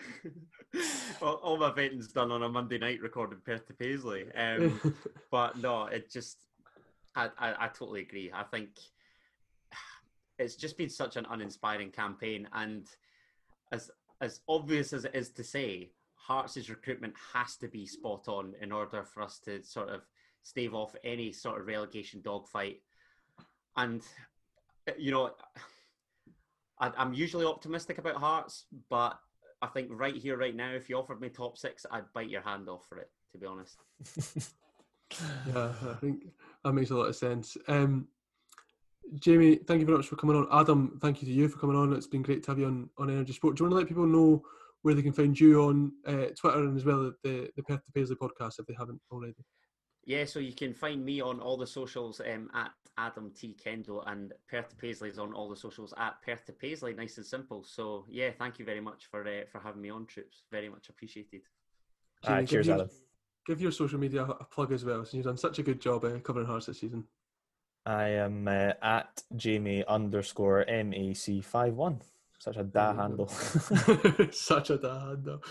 well, all my vetting's done on a Monday night recording Perth to Paisley. Um, but no, it just, I, I, I totally agree. I think it's just been such an uninspiring campaign. And as as obvious as it is to say, Hearts' recruitment has to be spot on in order for us to sort of stave off any sort of relegation dogfight. And, you know, I, am usually optimistic about Hearts, but I think right here, right now, if you offered me top six, I'd bite your hand off for it, to be honest. yeah, I think that makes a lot of sense. Um, Jamie, thank you very much for coming on. Adam, thank you to you for coming on. It's been great to have you on, on Energy Sport. Do you want to let people know where they can find you on uh, Twitter and as well the, the Perth to Paisley podcast if they haven't already? Yeah, so you can find me on all the socials um, at Adam T Kendall and Perth to Paisley is on all the socials at Perth to Paisley. Nice and simple. So yeah, thank you very much for uh, for having me on, Troops. Very much appreciated. Jamie, cheers, give Adam. give your social media a plug as well, since you've done such a good job uh, covering Hearts this season. I am uh, at Jamie underscore MAC five one. Such a da handle. Such a da handle.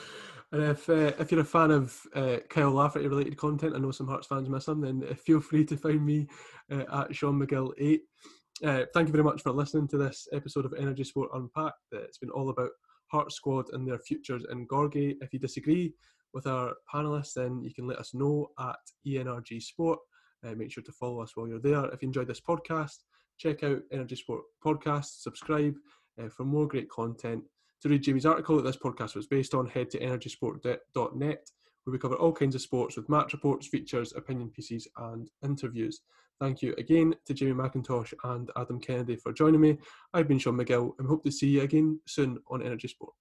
And if uh, if you're a fan of uh, Kyle Lafferty related content, I know some Hearts fans miss him, then uh, feel free to find me uh, at Sean McGill eight. Uh, thank you very much for listening to this episode of Energy Sport Unpacked. it's been all about Heart Squad and their futures in Gorgie. If you disagree with our panelists, then you can let us know at ENRG Sport. Uh, make sure to follow us while you're there. If you enjoyed this podcast, check out Energy Sport Podcast, subscribe uh, for more great content. To read Jamie's article that this podcast was based on, head to energysport.net, where we cover all kinds of sports with match reports, features, opinion pieces, and interviews. Thank you again to Jamie McIntosh and Adam Kennedy for joining me. I've been Sean McGill and hope to see you again soon on Energy Sport.